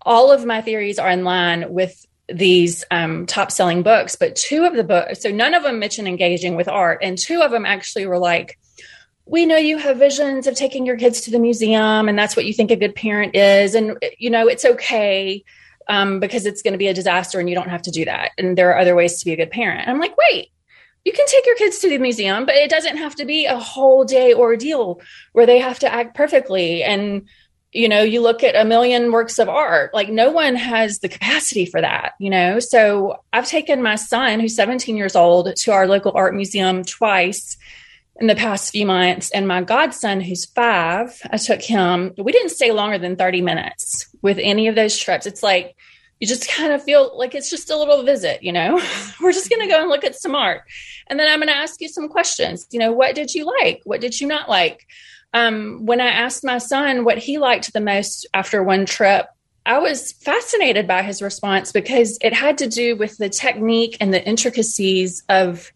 All of my theories are in line with these um, top selling books, but two of the books, so none of them mention engaging with art, and two of them actually were like, we know you have visions of taking your kids to the museum, and that's what you think a good parent is. And, you know, it's okay um, because it's going to be a disaster and you don't have to do that. And there are other ways to be a good parent. I'm like, wait, you can take your kids to the museum, but it doesn't have to be a whole day ordeal where they have to act perfectly and you know you look at a million works of art like no one has the capacity for that you know so i've taken my son who's 17 years old to our local art museum twice in the past few months and my godson who's five i took him we didn't stay longer than 30 minutes with any of those trips. It's like you just kind of feel like it's just a little visit you know? We're just going to go and look at some art. And then i'm going to ask you some questions. You know what did you like? What did you not like? Um, when I asked my son what he liked the most after one trip, I was fascinated by his response because it had to do with the technique and the intricacies of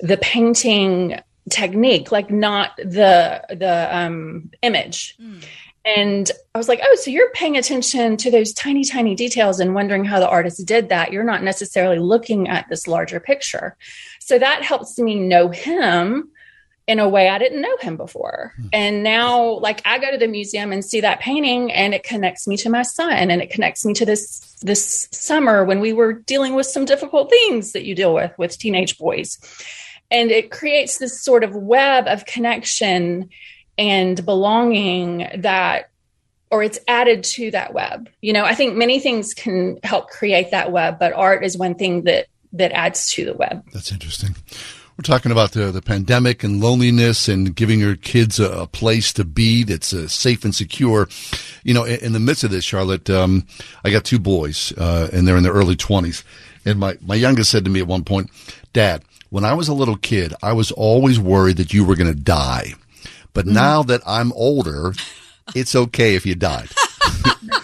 the painting technique, like not the the um, image. Mm. And I was like, oh, so you're paying attention to those tiny, tiny details and wondering how the artist did that. You're not necessarily looking at this larger picture. So that helps me know him in a way I didn't know him before. Hmm. And now, like, I go to the museum and see that painting, and it connects me to my son, and it connects me to this this summer when we were dealing with some difficult things that you deal with with teenage boys. And it creates this sort of web of connection and belonging that or it's added to that web. You know, I think many things can help create that web, but art is one thing that that adds to the web. That's interesting. We're talking about the, the pandemic and loneliness and giving your kids a, a place to be that's uh, safe and secure. You know, in, in, the midst of this, Charlotte, um, I got two boys, uh, and they're in their early 20s. And my, my youngest said to me at one point, Dad, when I was a little kid, I was always worried that you were going to die. But mm. now that I'm older, it's okay if you died.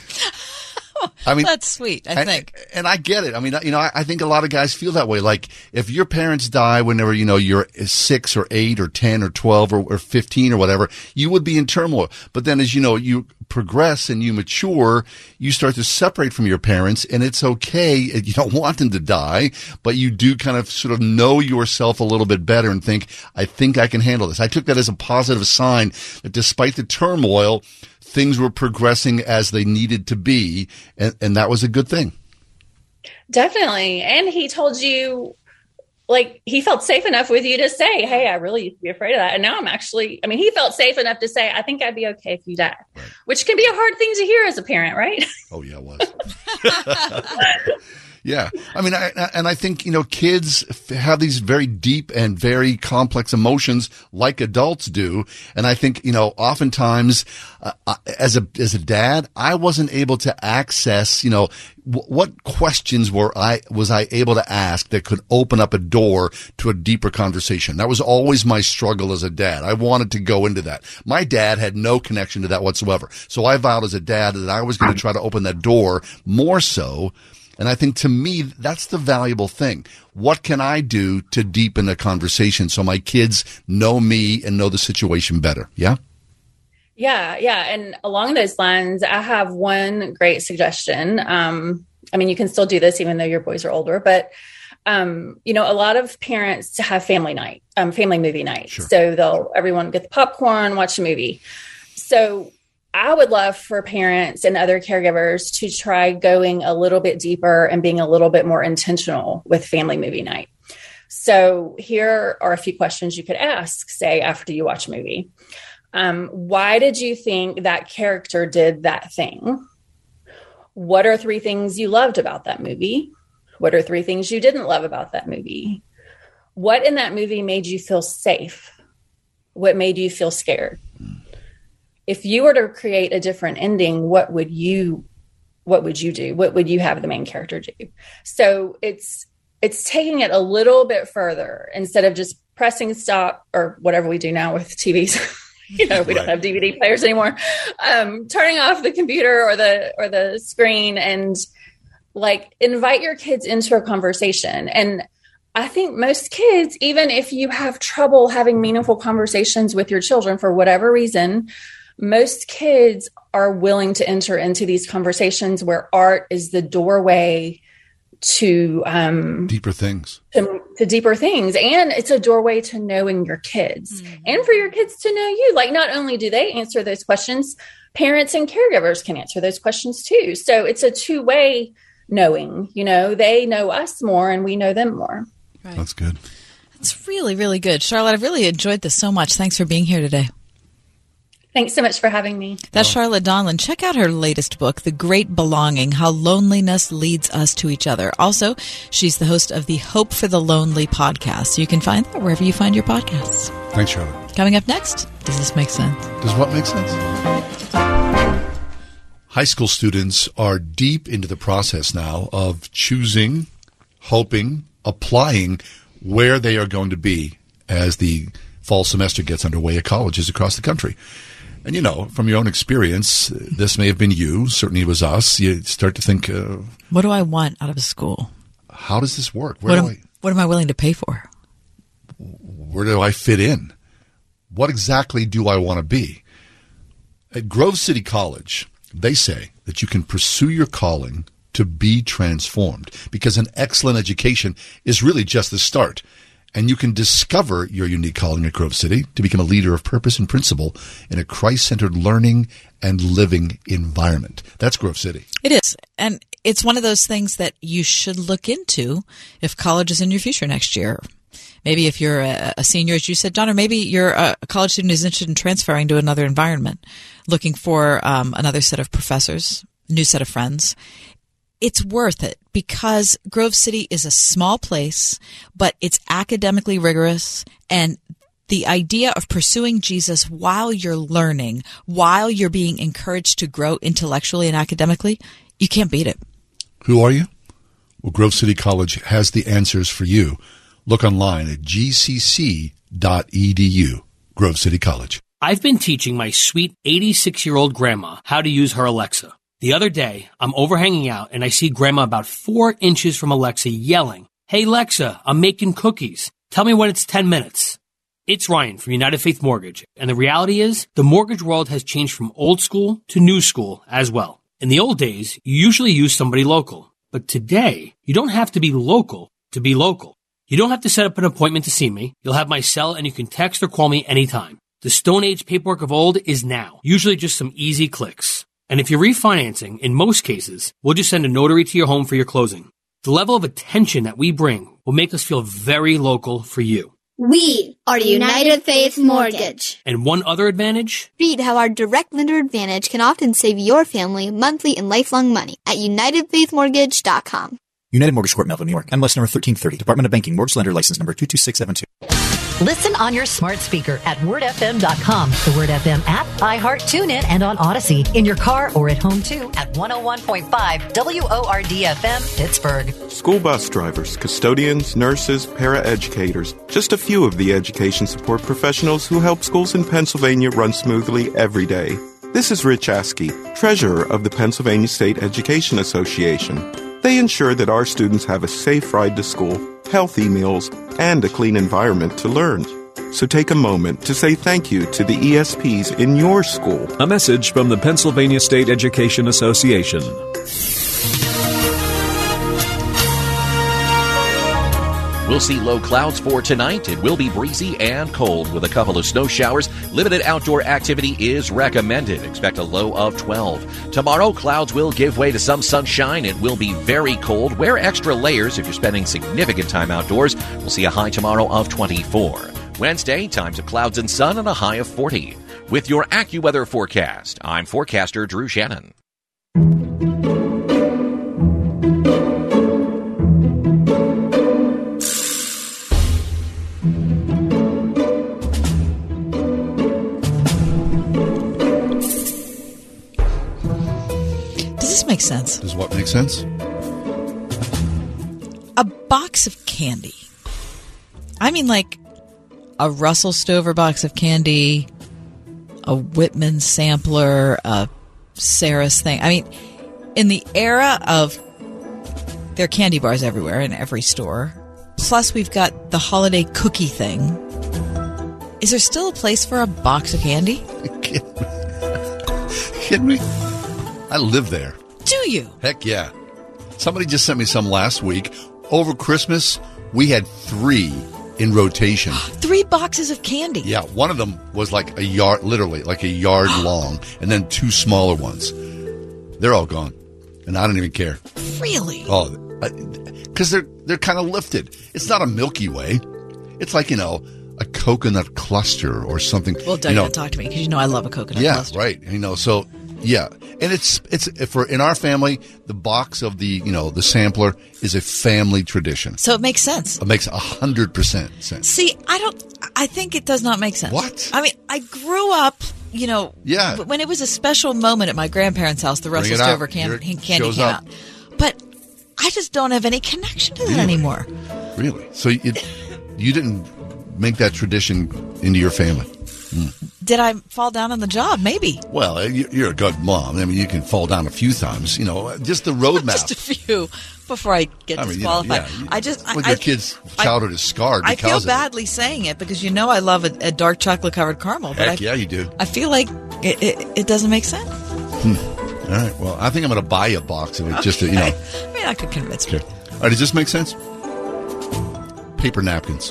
I mean, that's sweet. I think, and, and I get it. I mean, you know, I, I, think a lot of guys feel that way. Like if your parents die whenever you know you're six or eight or ten or twelve or, or fifteen or whatever, you would be in turmoil. But then, as you know, you progress and you mature, you start to separate from your parents, and it's okay. You don't want them to die, but you do kind of sort of know yourself a little bit better and think, I think I can handle this. I took that as a positive sign that despite the turmoil things were progressing as they needed to be, and, and that was a good thing. Definitely. And he told you like he felt safe enough with you to say, "Hey, I really used to be afraid of that," and now I'm actually. I mean, he felt safe enough to say, "I think I'd be okay if you die," right. which can be a hard thing to hear as a parent, right? Oh yeah, it was. Yeah. I mean, I, and I think, you know, kids have these very deep and very complex emotions like adults do. And I think, you know, oftentimes, uh, uh as a, as a dad, I wasn't able to access, you know, what questions were I, was I able to ask that could open up a door to a deeper conversation? That was always my struggle as a dad. I wanted to go into that. My dad had no connection to that whatsoever. So I vowed as a dad that I was going to try to open that door more so And I think to me, that's the valuable thing. What can I do to deepen a conversation so my kids know me and know the situation better? Yeah? Yeah, yeah. And along those lines, I have one great suggestion. Um, I mean, you can still do this even though your boys are older, but um, you know, a lot of parents have family night, um, family movie night. Sure. So they'll everyone get the popcorn, watch a movie. So I would love for parents and other caregivers to try going a little bit deeper and being a little bit more intentional with family movie night. So, here are a few questions you could ask, say, after you watch a movie. Um, why did you think that character did that thing? What are three things you loved about that movie? What are three things you didn't love about that movie? What in that movie made you feel safe? What made you feel scared? If you were to create a different ending, what would you what would you do? What would you have the main character do? So it's it's taking it a little bit further instead of just pressing stop or whatever we do now with TVs. you know, we right. don't have DVD players anymore. Um, turning off the computer or the or the screen and like invite your kids into a conversation. And I think most kids, even if you have trouble having meaningful conversations with your children for whatever reason, most kids are willing to enter into these conversations where art is the doorway to um, deeper things. to, to, deeper things. And it's a doorway to knowing your kids mm-hmm. and for your kids to know you. Like not only do they answer those questions parents and caregivers can answer those questions too. So it's a two-way knowing you know they know us more and we know them more. Right. that's good. That's really really good. Charlotte i've really enjoyed this so much. Thanks for being here today Thanks so much for having me. That's Charlotte Donlon. Check out her latest book, The Great Belonging How Loneliness Leads Us to Each Other. Also, she's the host of the Hope for the Lonely podcast. So you can find that wherever you find your podcasts. Thanks, Charlotte. Coming up next, does this make sense? Does what make sense? High school students are deep into the process now of choosing, hoping, applying where they are going to be as the fall semester gets underway at colleges across the country. And you know, from your own experience, this may have been you. Certainly, it was us. You start to think, uh, "What do I want out of a school? How does this work? Where what, do am, I, what am I willing to pay for? Where do I fit in? What exactly do I want to be?" At Grove City College, they say that you can pursue your calling to be transformed because an excellent education is really just the start and you can discover your unique calling at Grove City to become a leader of purpose and principle in a Christ centered learning and living environment. That's Grove City. It is. And it's one of those things that you should look into if college is in your future next year. Maybe if you're a, senior, as you said, Don, or maybe you're a, a, college student who's interested in transferring to another environment, looking for um, another set of professors, new set of friends it's worth it because Grove City is a small place, but it's academically rigorous and the idea of pursuing Jesus while you're learning, while you're being encouraged to grow intellectually and academically, you can't beat it. Who are you? Well, Grove City College has the answers for you. Look online at gcc.edu. Grove City College. I've been teaching my sweet 86 year old grandma how to use her Alexa. The other day, I'm overhanging out and I see grandma about four inches from Alexa yelling, Hey Alexa, I'm making cookies. Tell me when it's 10 minutes. It's Ryan from United Faith Mortgage, and the reality is the mortgage world has changed from old school to new school as well. In the old days, you usually use somebody local, but today, you don't have to be local to be local. You don't have to set up an appointment to see me. You'll have my cell and you can text or call me anytime. The Stone Age paperwork of old is now, usually just some easy clicks. And if you're refinancing, in most cases, we'll just send a notary to your home for your closing. The level of attention that we bring will make us feel very local for you. We are United Faith Mortgage. And one other advantage? Read how our direct lender advantage can often save your family monthly and lifelong money at UnitedFaithMortgage.com. United Mortgage Corp, Melville, New York. MLS number 1330. Department of Banking. Mortgage Lender License number 22672. Listen on your smart speaker at wordfm.com, the Word FM app, iHeart, TuneIn, and on Odyssey. In your car or at home too at 101.5 WORDFM, Pittsburgh. School bus drivers, custodians, nurses, paraeducators, just a few of the education support professionals who help schools in Pennsylvania run smoothly every day. This is Rich Askey, treasurer of the Pennsylvania State Education Association. They ensure that our students have a safe ride to school, healthy meals, and a clean environment to learn. So take a moment to say thank you to the ESPs in your school. A message from the Pennsylvania State Education Association. We'll see low clouds for tonight. It will be breezy and cold with a couple of snow showers. Limited outdoor activity is recommended. Expect a low of 12. Tomorrow, clouds will give way to some sunshine. It will be very cold. Wear extra layers if you're spending significant time outdoors. We'll see a high tomorrow of 24. Wednesday, times of clouds and sun and a high of 40. With your AccuWeather forecast, I'm forecaster Drew Shannon. This make sense? Does what make sense? A box of candy. I mean, like a Russell Stover box of candy, a Whitman sampler, a Sarris thing. I mean, in the era of there are candy bars everywhere in every store. Plus, we've got the holiday cookie thing. Is there still a place for a box of candy? kidding me? I live there. Do you? Heck yeah. Somebody just sent me some last week. Over Christmas, we had three in rotation. Three boxes of candy. Yeah, one of them was like a yard, literally like a yard long, and then two smaller ones. They're all gone, and I don't even care. Really? Oh, because they're they're kind of lifted. It's not a Milky Way. It's like you know a coconut cluster or something. Well, Doug, you know, don't talk to me because you know I love a coconut yeah, cluster. right. You know, so yeah, and it's it's for in our family, the box of the you know the sampler is a family tradition. So it makes sense. It makes a hundred percent sense. See, I don't. I think it does not make sense. What? I mean, I grew up. You know, Yeah. when it was a special moment at my grandparents' house, the Russell. Stover can- candy came up. out. But I just don't have any connection to that Really? anymore. Really? So you you didn't make that tradition into your family? Did I fall down on the job? Maybe. Well, uh, you- you're a good mom. I mean, you can fall down a few times. You know, just the roadmap. Just a few before I get I mean, you know, disqualified. yeah, I just, I, Well, I, your kid's childhood is scarred I feel of it. badly saying it because you know I love a, a dark chocolate covered caramel, but I, yeah, you do. I feel like it, it, it doesn't make sense. Hmm. All right. Well, I think I'm going to buy you a box of it just to, you know. I mean, I could convince. Okay. All right. Does this make sense? Paper napkins.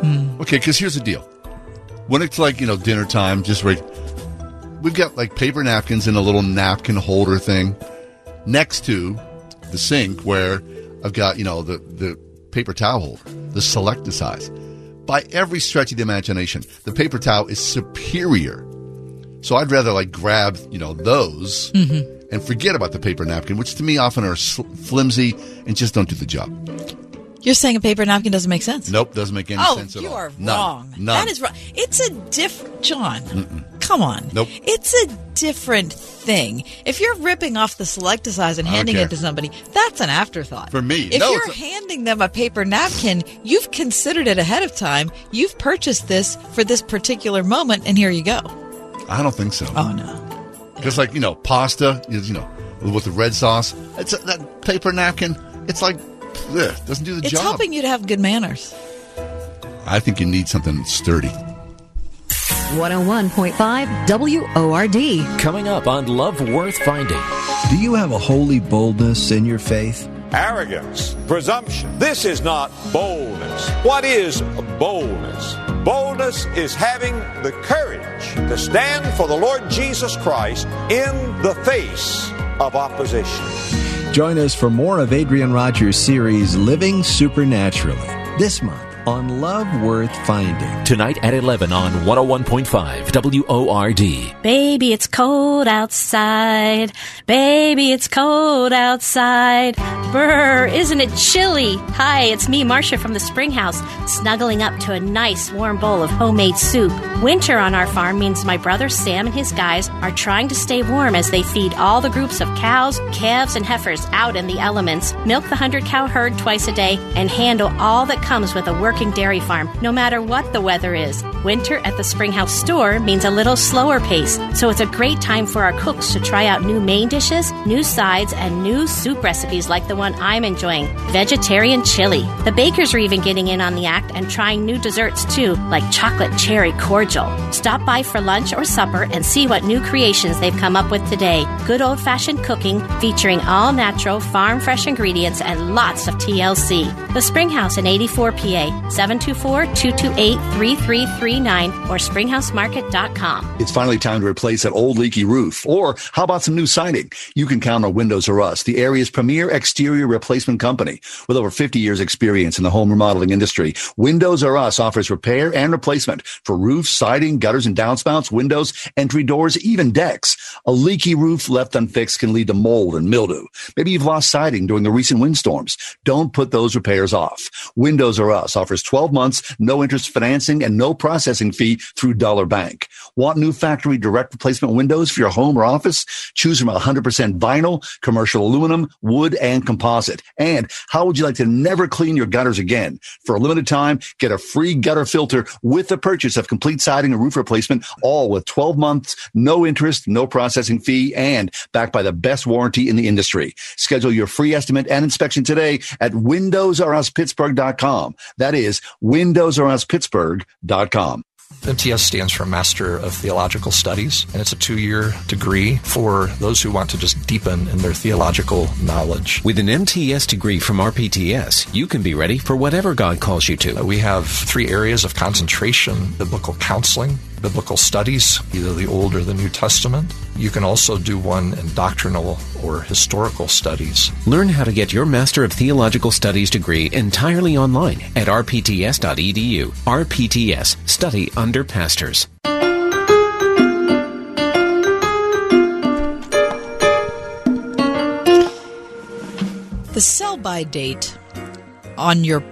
Hmm. Okay, because here's the deal. When it's like, you know, dinner time, just right, we've got like paper napkins in a little napkin holder thing next to the sink where I've got, you know, the, the paper towel holder, the select size. By every stretch of the imagination, the paper towel is superior. So I'd rather like grab, you know, those Mhm. and forget about the paper napkin, which to me often are sl- flimsy and just don't do the job. You're saying a paper napkin doesn't make sense? Nope, doesn't make any oh, sense at you are None. wrong. None. That is wrong. It's a different, John. Mm-mm. Come on. Nope. It's a different thing. If you're ripping off the Select-A-Size and handing it to somebody, that's an afterthought. For me, If no, you're it's handing them a paper napkin, you've considered it ahead of time. You've purchased this for this particular moment, and here you go. I don't think so. Oh no. Because like you know, pasta, you know, with the red sauce, it's a, that paper napkin. It's like, ugh, doesn't do the It's job. helping you to have good manners. I think you need something sturdy. 101.5 WORD. Coming up on Love Worth Finding. Do you have a holy boldness in your faith? Arrogance, presumption. This is not boldness. What is boldness? Boldness is having the courage to stand for the Lord Jesus Christ in the face of opposition. Join us for more of Adrian Rogers' series, Living Supernaturally, this month on Love Worth Finding. Tonight at 11 on 101.5 WORD. Baby, it's cold outside. Baby, it's cold outside. Brr, isn't it chilly? Hi, it's me, Marcia from the Spring House, snuggling up to a nice warm bowl of homemade soup. Winter on our farm means my brother Sam and his guys are trying to stay warm as they feed all the groups of cows, calves, and heifers out in the elements, milk the 100 cow herd twice a day, and handle all that comes with a dairy farm, no matter what the weather is. Winter at the Springhouse store means a little slower pace, so it's a great time for our cooks to try out new main dishes, new sides, and new soup recipes like the one I'm enjoying vegetarian chili. The bakers are even getting in on the act and trying new desserts too, like chocolate cherry cordial. Stop by for lunch or supper and see what new creations they've come up with today. Good old fashioned cooking featuring all natural, farm fresh ingredients and lots of TLC. The Springhouse in 84 PA, 724 228 3339 or springhousemarket.com. It's finally time to replace that old leaky roof. Or how about some new siding? You can count on Windows R Us, the area's premier exterior replacement company. With over 50 years experience in the home remodeling industry, Windows R Us offers repair and replacement for roofs, siding, gutters and downspouts, windows, entry doors, even decks. A leaky roof left unfixed can lead to mold and mildew. Maybe you've lost siding during the recent windstorms. Don't put those repairs off. Windows R Us offers 12 months, no interest financing and no processing fee through Dollar Bank. Want new factory direct replacement windows for your home or office? Choose from 100% vinyl, commercial aluminum, wood, and composite. And how would you like to never clean your gutters again? For a limited time, get a free gutter filter with the purchase of complete siding and roof replacement, all with 12 months, no interest, no processing fee, and backed by the best warranty in the industry. Schedule your free estimate and inspection today at windowsruspittsburgh.com. That is windowsruspittsburgh.com. MTS stands for Master of Theological Studies, and it's a two year degree for those who want to just deepen in their theological knowledge. With an MTS degree from RPTS, you can be ready for whatever God calls you to. We have three areas of concentration biblical counseling, biblical studies, either the Old or the New Testament. You can also do one in doctrinal or historical studies. Learn how to get your Master of Theological Studies degree entirely online at rpts.edu. RPTS, study under pastors. The sell by date on your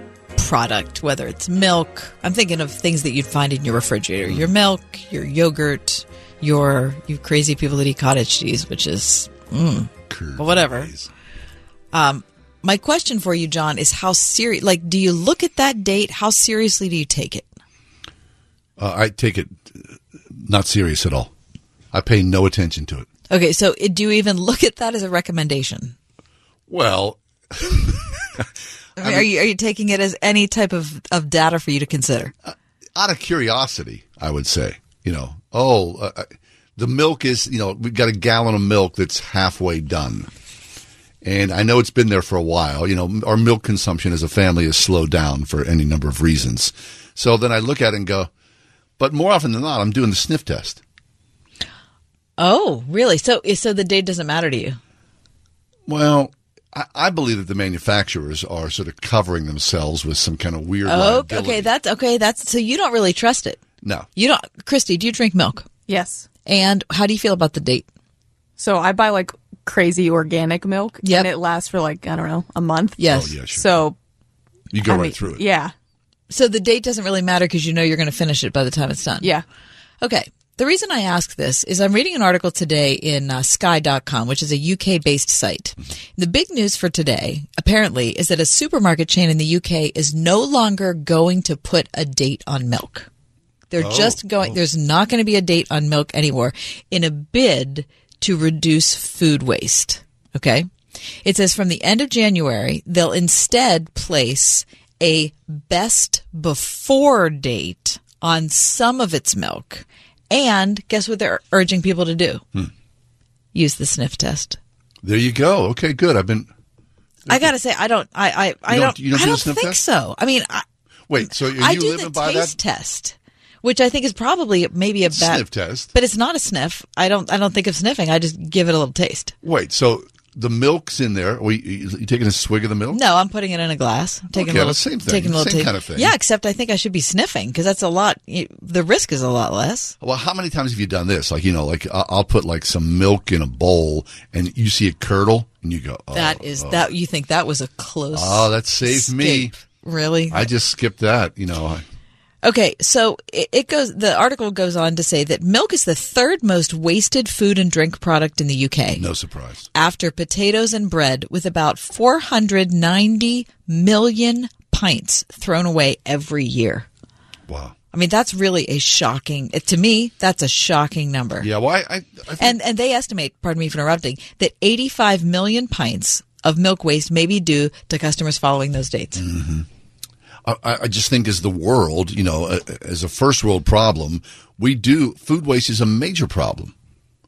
product, whether it's milk, I'm thinking of things that you'd find in your refrigerator your milk, your yogurt, your, you crazy people that eat cottage cheese, which is, mm, but whatever. Um, my question for you, John, is how serious, like, do you look at that date? How seriously do you take it? Uh, I take it not serious at all. I pay no attention to it. Okay, so do you even look at that as a recommendation? Well, I mean, are you are you taking it as any type of, of data for you to consider? out of curiosity, I would say, you know, oh, uh, the milk is, you know, we've got a gallon of milk that's halfway done. And I know it's been there for a while. You know, our milk consumption as a family has slowed down for any number of reasons. So then I look at it and go, but more often than not, I'm doing the sniff test. Oh, really? So so the date doesn't matter to you? Well, I, I believe that the manufacturers are sort of covering themselves with some kind of weird. Oh, liability. okay. That's okay. That's so you don't really trust it. No. You don't, Christy. Do you drink milk? Yes. And how do you feel about the date? So I buy like crazy organic milk, Yep. and it lasts for like I don't know a month. Yes. Oh, yeah, sure. So You go I right mean, through it. Yeah. So the date doesn't really matter because you know you're going to finish it by the time it's done. Yeah. Okay. The reason I ask this is I'm reading an article today in uh, sky.com, which is a UK based site. The big news for today, apparently, is that a supermarket chain in the UK is no longer going to put a date on milk. They're Oh, just going, there's not going to be a date on milk anymore in a bid to reduce food waste. Okay. It says from the end of January, they'll instead place a best before date on some of its milk. And guess what they're urging people to do? Hmm. Use the sniff test. There you go. Okay, good. I've been. I gotta say, I don't, I, I, I don't- don't, you don't I don't sniff think test? so. I mean, I, Wait, so I do the taste that test, which I think is probably maybe a bad sniff test? but it's not a sniff. I don't, I don't think of sniffing. I just give it a little taste. Wait, so the milk's in there. Are you, you taking a swig of the milk? No, I'm putting it in a glass. I'm taking Okay, a little, same thing. Taking a little Same taste. kind of thing. Yeah, except I think I should be sniffing because that's a lot. The risk is a lot less. Well, how many times have you done this? Like, you know, like I'll put like some milk in a bowl and you see it curdle and you go, oh, that is oh. that you think that was a close. Oh, that saved me. Really? I just skipped that, you know. Okay, so it, it goes. The article goes on to say that milk is the third most wasted food and drink product in the UK. No surprise. After potatoes and bread, with about 490 million pints thrown away every year. Wow. I mean, that's really a shocking. To me, that's a shocking number. Yeah, well, I, I, I think, And and they estimate, pardon me for interrupting, that 85 million pints of milk waste may be due to customers following those dates. Mm-hmm. I, I just think as the world, you know, uh, as a first world problem, we do food waste is a major problem.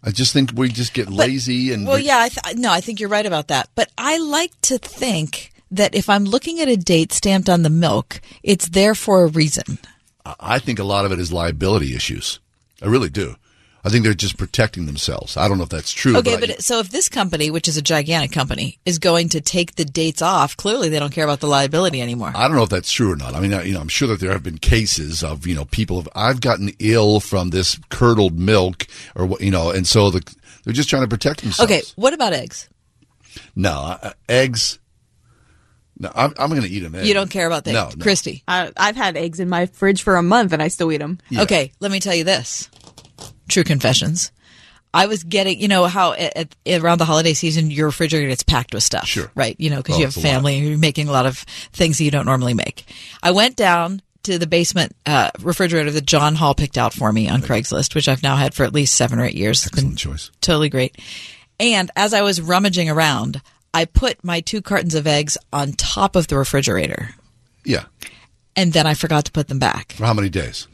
I just think we just get lazy and Well, we- yeah, I th- no, I think you're right about that. But I like to think that if I'm looking at a date stamped on the milk, it's there for a reason. I- I think a lot of it is liability issues. I really do. I think they're just protecting themselves. I don't know if that's true. Okay, but, but I, so if this company, which is a gigantic company, is going to take the dates off, clearly they don't care about the liability anymore. I don't know if that's true or not. I mean, I- you know, I'm sure that there have been cases of you know people have I've gotten ill from this curdled milk or what you know, and so the they're just trying to protect themselves. Okay, what about eggs? No, uh, eggs. No, I'm, I'm going to eat them. You don't care about that, No, no. Christy. I, I've had eggs in my fridge for a month and I still eat them. Okay, let me tell you this. True confessions. I was getting, you know, how at, at, around the holiday season your refrigerator gets packed with stuff, Sure. right? You know, because Oh, you have it's a lot. family and you're making a lot of things that you don't normally make. I went down to the basement uh, refrigerator that John Hall picked out for me on Craigslist, which I've now had for at least seven or eight years. Excellent choice. Totally great. And as I was rummaging around, I put my two cartons of eggs on top of the refrigerator, Yeah. and then I forgot to put them back. For how many days?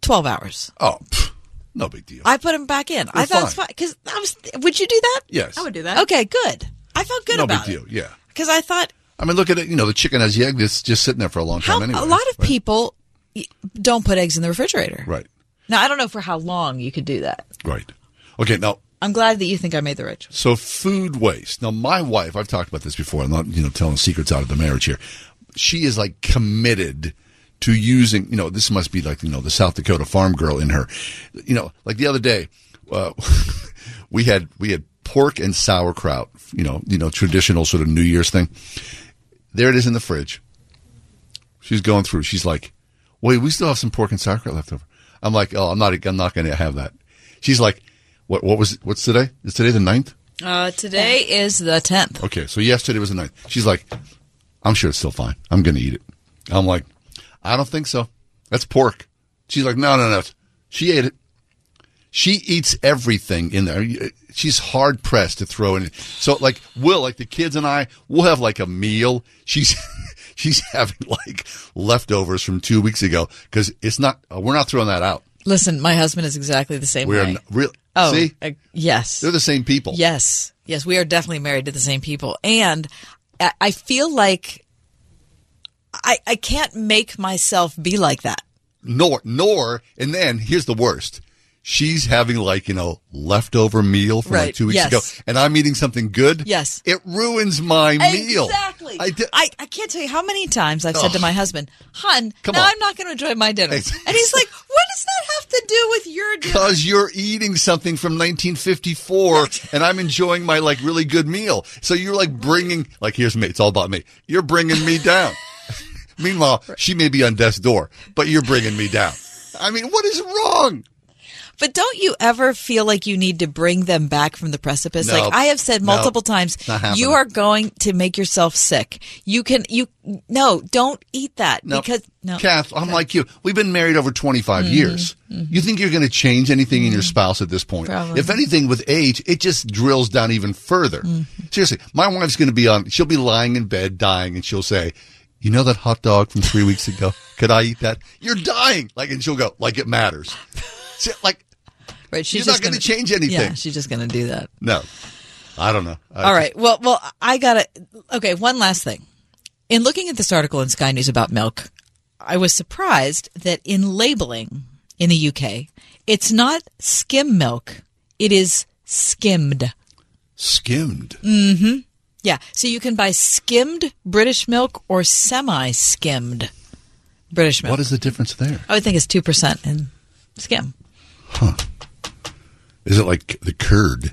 Twelve hours. Oh, pff, no big deal. I put them back in. I You're thought it was fine. fine because I was. Would you do that? Yes. I would do that. Okay, good. I felt good no about big it deal. Yeah. because I thought I mean, look at it. You know, the chicken has the egg that's just sitting there for a long time how anyway. a lot of right? people y- don't put eggs in the refrigerator. Right. Now I don't know for how long you could do that. Right. Okay. Now, I'm glad that you think I made the right choice. So food waste. Now, my wife, I've talked about this before. I'm not, you know, telling secrets out of the marriage here. She is like committed to using, you know, this must be like, you know, the South Dakota farm girl in her. You know, like the other day, uh, we had, we had pork and sauerkraut, you know, you know, traditional sort of New Year's thing. There it is in the fridge. She's going through. She's like, wait, we still have some pork and sauerkraut left over. I'm like, oh, I'm not, I'm not going to have that. She's like, what, what was, what's today? Is today the ninth? Uh, today is the tenth. Okay, so yesterday was the ninth. She's like, I'm sure it's still fine. I'm going to eat it. I'm like, I don't think so. That's pork. She's like, no, no, no. She ate it. She eats everything in there. She's hard pressed to throw in. So, like, Will, like the kids and I, we'll have like a meal. She's she's having like leftovers from two weeks ago because it's not. Uh, we're not throwing that out. Listen, my husband is exactly the same We're way. not, real. Oh, see, uh, yes. they're the same people. Yes, yes, we are definitely married to the same people, and I, I feel like I I can't make myself be like that. nor nor and then here's the worst she's having like you know leftover meal from like two weeks yes. ago and i'm eating something good Yes. it ruins my meal Exactly. I, I, I can't tell you how many times I've said to my husband, "Hun, Come now on. I'm not going to enjoy my dinner," and he's like, "What does that have to do with your dinner?" because you're eating something from 1954 and i'm enjoying my like really good meal so you're like bringing like here's me it's all about me you're bringing me down meanwhile she may be on death's door but you're bringing me down i mean what is wrong But don't you ever feel like you need to bring them back from the precipice? No. Like I have said No. multiple times, you are going to make yourself sick. You can you no, don't eat that No, because no. Kath, I'm like you. We've been married over 25 Mhm, years. Mm-hmm. You think you're going to change anything in your mm-hmm. spouse at this point? Probably. If anything, with age, it just drills down even further. Mm-hmm. Seriously, my wife's going to be on, she'll be lying in bed dying and she'll say, you know that hot dog from three weeks ago? Could I eat that? You're dying. Like, and she'll go, like it matters. Like, Right, she's not gonna gonna change anything. Yeah, she's just going to do that. no, I don't know. I All right. Well, well, I got to Okay, one last thing. In looking at this article in Sky News about milk, I was surprised that in labeling in the UK, it's not skim milk, it is skimmed. Skimmed. Mm Mhm. Yeah, so you can buy skimmed British milk or semi-skimmed British milk. What is the difference there? I would think it's 2% in skim. Huh. Is it like the curd?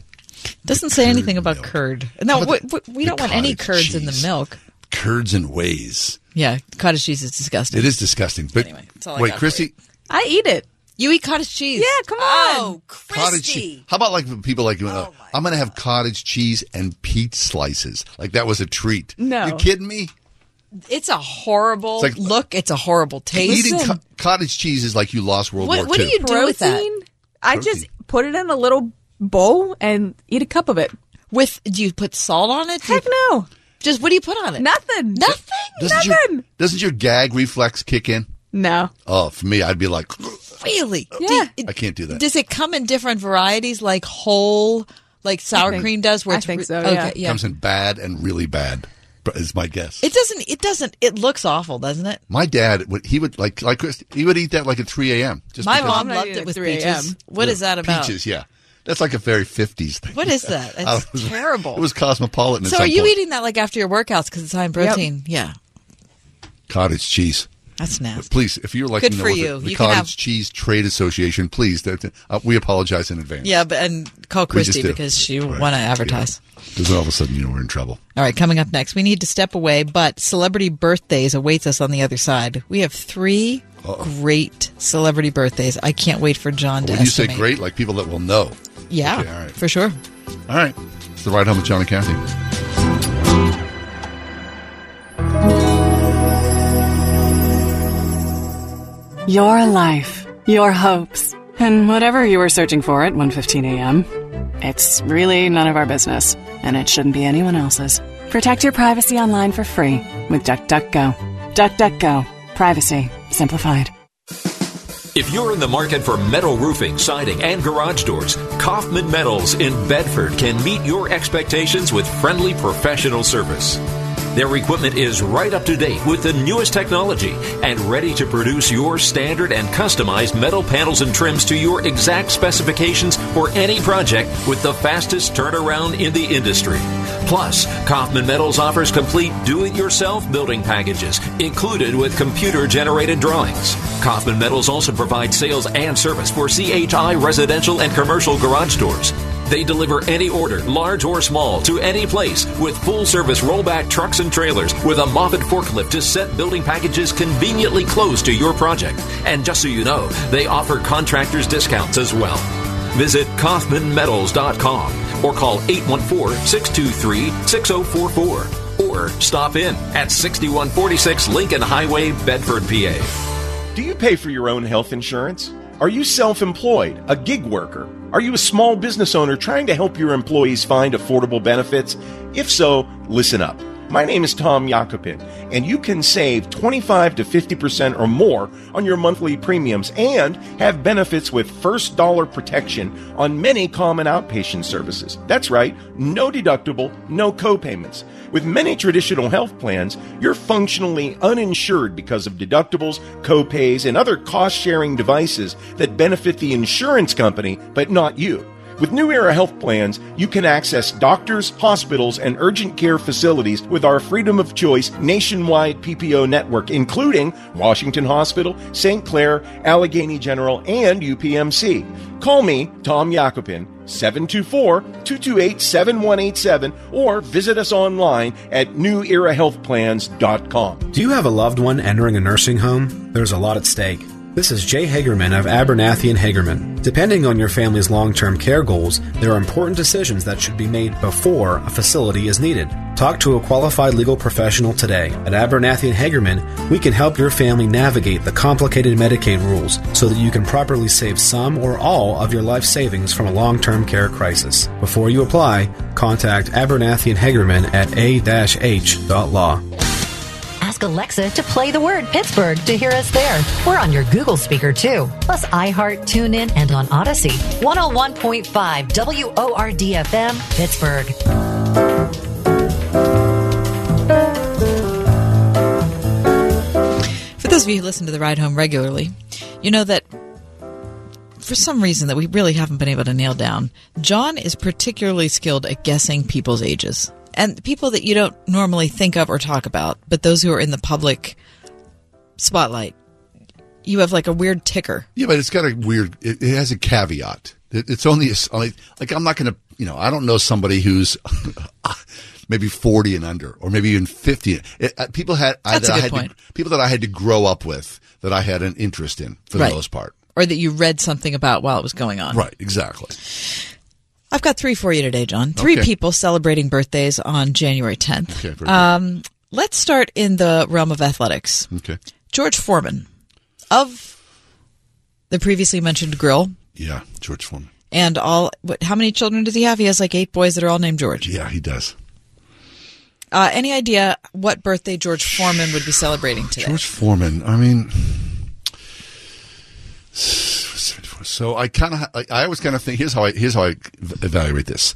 Doesn't say anything about curd. No, How we, we, we don't want any curds in the milk. Curds and ways. Yeah, cottage cheese is disgusting. It is disgusting. But I wait, Chrissy, I eat it. You eat cottage cheese? Yeah, come on. Oh, cottage cheese. How about like people like you? uh, I'm going to have cottage cheese and peach slices. Like that was a treat. No. you kidding me? It's a horrible It's like- look. It's a horrible taste. Eating co- cottage cheese is like you lost World What- War what II. do you do with that? Protein? I just put it in a little bowl and eat a cup of it. With do you put salt on it? Heck no. Just what do you put on it? Nothing. Nothing. Doesn't your, doesn't your gag reflex kick in? No. Oh, for me, I'd be like, Really? Uh, yeah. I can't do that. Does it come in different varieties, like whole, like sour think- cream does? Where I it's think re- so, Okay, yeah. yeah. Comes in bad and really bad, is my guess. It doesn't. It doesn't. It looks awful, doesn't it? My dad, would he would like like Chris, he would eat that like at 3 a.m. Just My mom loved it with 3 peaches. a.m. What is that about? Peaches, yeah. That's like a very 50s thing. What is that? It's. It was- terrible. It was cosmopolitan. at So some are you point. eating that like after your workouts because it's high in protein? Yeah, cottage cheese? That's nasty. Please, if you're like Good for you. The, You Cottage have- Cheese Trade Association, please, uh, we apologize in advance. Yeah, but and call Christy because she Right. want to advertise. Because all of a sudden, you know, we're in trouble. All right, coming up next, we need to step away, but celebrity birthdays awaits us on the other side. We have 3 great celebrity birthdays. I can't wait for John to When you say great, like people that will know. yeah, Okay, all right. for sure. All right. It's the ride home with John and Kathy. Your life, your hopes, and whatever you were searching for at 1:15 a.m. It's really none of our business, and it shouldn't be anyone else's. Protect your privacy online for free with DuckDuckGo. DuckDuckGo. Privacy simplified. If you're in the market for metal roofing, siding, and garage doors, Kaufman Metals in Bedford can meet your expectations with friendly professional service. Their equipment is right up to date with the newest technology and ready to produce your standard and customized metal panels and trims to your exact specifications for any project with the fastest turnaround in the industry. Plus, Kaufman Metals offers complete do it yourself building packages, included with computer generated drawings. Kaufman Metals also provides sales and service for CHI residential and commercial garage doors. They deliver any order, large or small, to any place with full service rollback trucks and trailers with a Moffett forklift to set building packages conveniently close to your project. And just so you know, they offer contractors discounts as well. Visit KaufmanMetals.com or call 814-623-6044 or stop in at 6146 Lincoln Highway, Bedford, PA. Do you pay for your own health insurance? Are you self employed, a gig worker? Are you a small business owner trying to help your employees find affordable benefits? If so, listen up. My name is Tom Jakobin, and you can save 25 to 50% or more on your monthly premiums and have benefits with first dollar protection on many common outpatient services. That's right, no deductible, no copayments. With many traditional health plans, you're functionally uninsured because of deductibles, copays, and other cost sharing devices that benefit the insurance company, but not you. With New Era Health Plans, you can access doctors, hospitals, and urgent care facilities with our freedom of choice nationwide PPO network, including Washington Hospital, St. Clair, Allegheny General, and UPMC. Call me, Tom Jakobin, 724-228-7187 or visit us online at newerahealthplans.com. Do you have a loved one entering a nursing home? There's a lot at stake. This is Jay Hagerman of Abernathy and Hagerman. Depending on your family's long-term care goals, there are important decisions that should be made before a facility is needed. Talk to a qualified legal professional today. At Abernathy and Hagerman, we can help your family navigate the complicated Medicaid rules so that you can properly save some or all of your life savings from a long-term care crisis. Before you apply, contact Abernathy and Hagerman at a-h.law. Alexa to play the word Pittsburgh to hear us there. We're on your Google speaker too, plus iHeart, TuneIn, and on Odyssey. 101.5 WORDFM, Pittsburgh. For those of you who listen to the ride home regularly, you know that for some reason that we really haven't been able to nail down, John is particularly skilled at guessing people's ages. And people that you don't normally think of or talk about, but those who are in the public spotlight. You have like a weird ticker. Yeah, but it's got a weird. It, it has a caveat. It, it's only a, like like I'm not going to you know I don't know somebody who's maybe 40 and under or maybe even 50. It, uh, people had I, That's that I had point. To, people that I had to grow up with that I had an interest in for Right. the most part. Or that you read something about while it was going on. Right, exactly. I've got three for you today, John. Three Okay. people celebrating birthdays on January 10th. Okay, um, let's start in the realm of athletics. Okay. George Foreman of the previously mentioned grill Yeah, George Foreman. and all. What, how many children does he have? He has like eight boys that are all named George. Yeah, he does. Uh, any idea what birthday George Foreman would be celebrating today? George Foreman. I mean, so I kind of, I, I always kind of think. Here's how I here's how I evaluate this.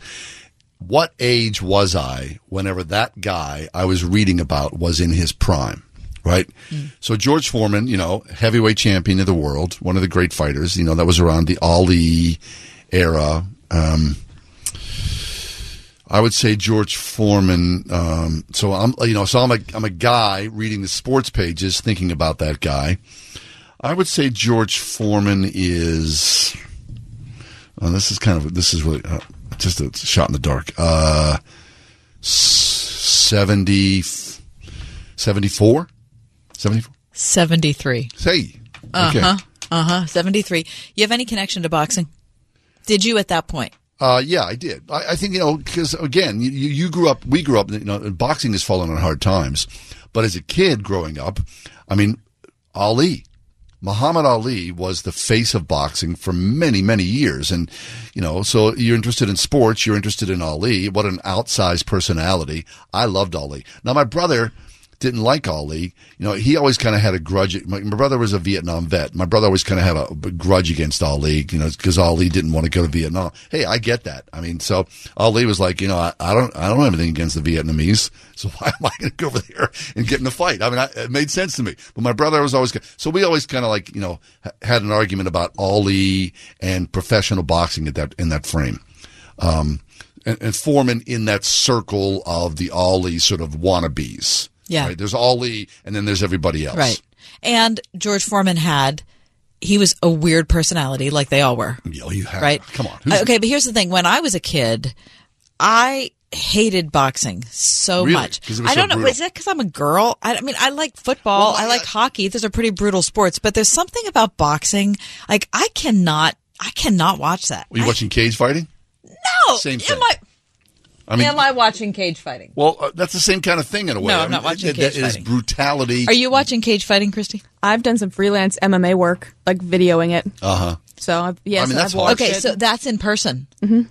What age was I whenever that guy I was reading about was in his prime? Right. So George Foreman, you know, heavyweight champion of the world, one of the great fighters. You know, that was around the Ali era. Um, I would say George Foreman. Um, so I'm, you know, so I'm a, I'm a guy reading the sports pages, thinking about that guy. I would say George Foreman is. Oh, this is kind of this is really uh, just a shot in the dark. Uh, 70, 74? 74? 73. Say. Uh Okay. huh. Uh huh. 73. You have any connection to boxing? Did you at that point? Uh, yeah, I did. I, I think you know because again, you, you grew up. We grew up. You know, boxing has fallen on hard times, but as a kid growing up, I mean, Ali, Muhammad Ali was the face of boxing for many, many years, and you know, so you're interested in sports. You're interested in Ali. What an outsized personality! I loved Ali. Now, my brother didn't like Ali. You know, he always kind of had a grudge. My, my brother was a Vietnam vet. My brother always kind of had a, a grudge against Ali, you know, because Ali didn't want to go to Vietnam. Hey, I get that. I mean, so Ali was like, you know, I, I don't, I don't have anything against the Vietnamese. So why am I going to go over there and get in a fight? I mean, I, it made sense to me. But my brother was always, so we always kind of like, you know, had an argument about Ali and professional boxing at that, in that frame. Um, and, and Foreman in that circle of the Ali sort of wannabes. Yeah. Right? There's Ali, and then there's everybody else. Right. And George Foreman had, he was a weird personality, like they all were. Yeah, you have. Right. Come on. Uh, Who's- Okay, but here's the thing. When I was a kid, I hated boxing so Really? much. 'Cause it was I don't know. brutal. Is that because I'm a girl? I, I mean, I like football. I like hockey. Those are pretty brutal sports. But there's something about boxing. Like I cannot, I cannot watch that. Were you watching cage fighting? No. Same thing. I, I mean, am I watching cage fighting? well, uh, that's the same kind of thing in a way. No, I I'm not mean, watching that- cage that is fighting. brutality. Are you watching cage fighting, Christy? I've done some freelance MMA work, like videoing it. Uh huh. So I've, yes, I've Okay, so that's in person. Mm-hmm.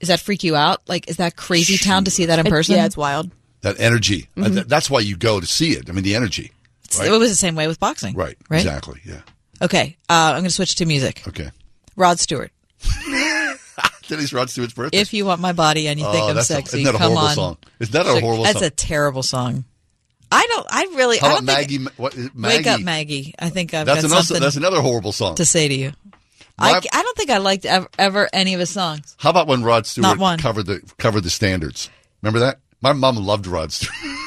Does that freak you out? Like, is that crazy town to see that in It- person? yeah, it's wild. That energy. Uh, Mhm. th- that's why you go to see it. I mean, the energy. Right. It was the same way with boxing. Right. Right. Exactly. Yeah. Okay, uh, I'm going to switch to music. Okay. Rod Stewart. Today's Rod Stewart's birthday. If you want my body and you think Oh, I'm that's a- sexy, isn't that a come horrible on. song? Is that a horrible song? That's song? a terrible song. I don't. I really. How I don't think- Maggie? Ma- What, Maggie? Wake up, Maggie. I think I've That's got another. something That's another horrible song. to say to you. I, My- I don't think I liked ever, ever any of his songs. How about when Rod Stewart covered the covered the standards? Remember that? My mom loved Rod Stewart.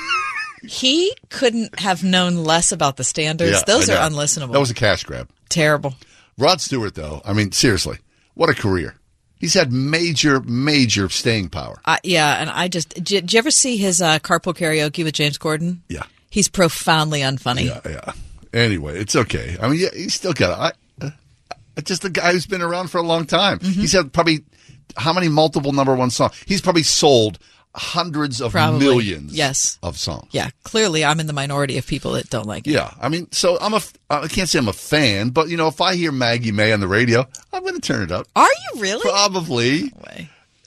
He couldn't have known less about the standards. Yeah, Those I are unlistenable. That was a cash grab. terrible. Rod Stewart, though, I mean, seriously, what a career. He's had major, major staying power. Uh, yeah, and I just did, did you ever see his uh, carpool karaoke with James Corden? Yeah. he's profoundly unfunny. Yeah, yeah. Anyway, it's okay. I mean, yeah, he's still got. I, uh, just a guy who's been around for a long time. Mm-hmm. He's had probably how many multiple number one songs? He's probably sold hundreds of Probably. millions. Yes. of songs. Yeah, clearly I'm in the minority of people that don't like it. Yeah, I mean, so I'm a, I can't say I'm a fan, but you know, if I hear Maggie May on the radio, I'm going to turn it up. Are you really? Probably.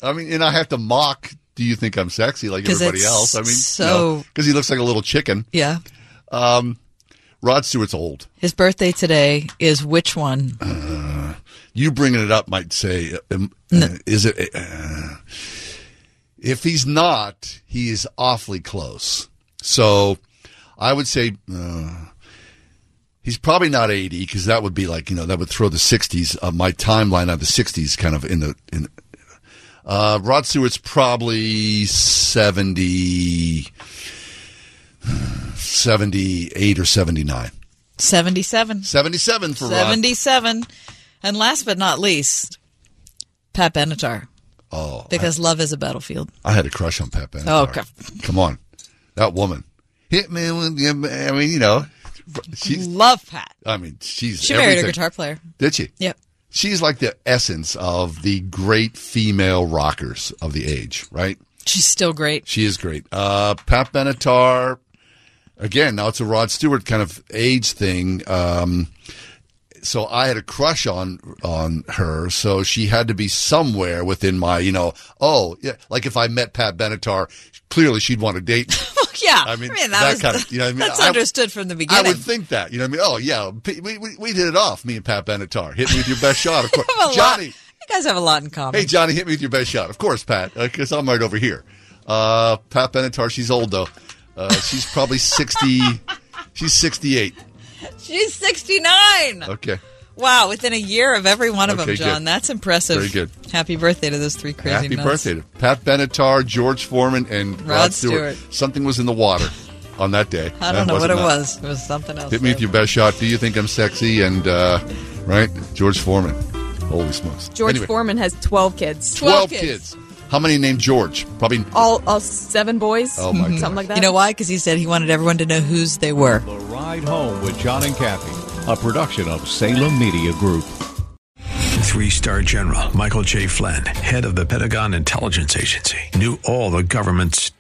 I mean, and I have to mock. Do you think I'm sexy like everybody else? I mean, so- because he looks like a little chicken. Yeah. Um, Rod Stewart's old. His birthday today is which one? Uh, you bringing it up might say, um, uh, is it? Uh, if he's not, he is awfully close. So I would say uh, he's probably not 80 because that would be like, you know, that would throw the 60s, uh, my timeline of the 60s kind of in the. In, uh, Rod Stewart's probably 70, 78 or 79. 77. 77 for Rod. 77. And last but not least, Pat Benatar. Oh, Because love is a battlefield. I had a crush on Pat Benatar. Oh, okay. Come on. That woman. Hit me I mean, you know, she's, Love Pat. I mean, she's. She married a guitar player. Did she? Yep. She's like the essence of the great female rockers of the age, right? She's still great. She is great. Uh, Pat Benatar, again, now it's a Rod Stewart kind of age thing. Um, so I had a crush on on her, so she had to be somewhere within my, you know, oh yeah, like if I met Pat Benatar, clearly she'd want to date me. yeah, I mean, that, that was kind of- you know I mean? that's I- understood from the beginning. I would think that, you know what I mean? Oh yeah, we we, we hit it off, me and Pat Benatar. Hit me with your best shot, of course. a lot- Johnny, you guys have a lot in common. hey Johnny, hit me with your best shot, of course, Pat, because I'm right over here. Uh, Pat Benatar, she's old though. Uh, she's probably sixty. she's sixty-eight. She's 69. Okay. Wow, within a year of every one of Okay, them, John. good. That's impressive. Very good. Happy birthday to those three crazy Happy nuts. birthday to Pat Benatar, George Foreman, and Rod, Rod Stewart. Stewart. Something was in the water on that day. I don't know what it that. was. It was something else. Hit me with your best shot. Do you think I'm sexy? And uh, right, George Foreman. Holy smokes! George Anyway, Foreman has 12 kids. 12 kids. How many named George? Probably. All, all seven boys. Oh, my Something like that. You know why? Because he said he wanted everyone to know whose they were. The Ride Home with John and Kathy, a production of Salem Media Group. Three star general Michael J. Flynn, head of the Pentagon Intelligence Agency, knew all the government's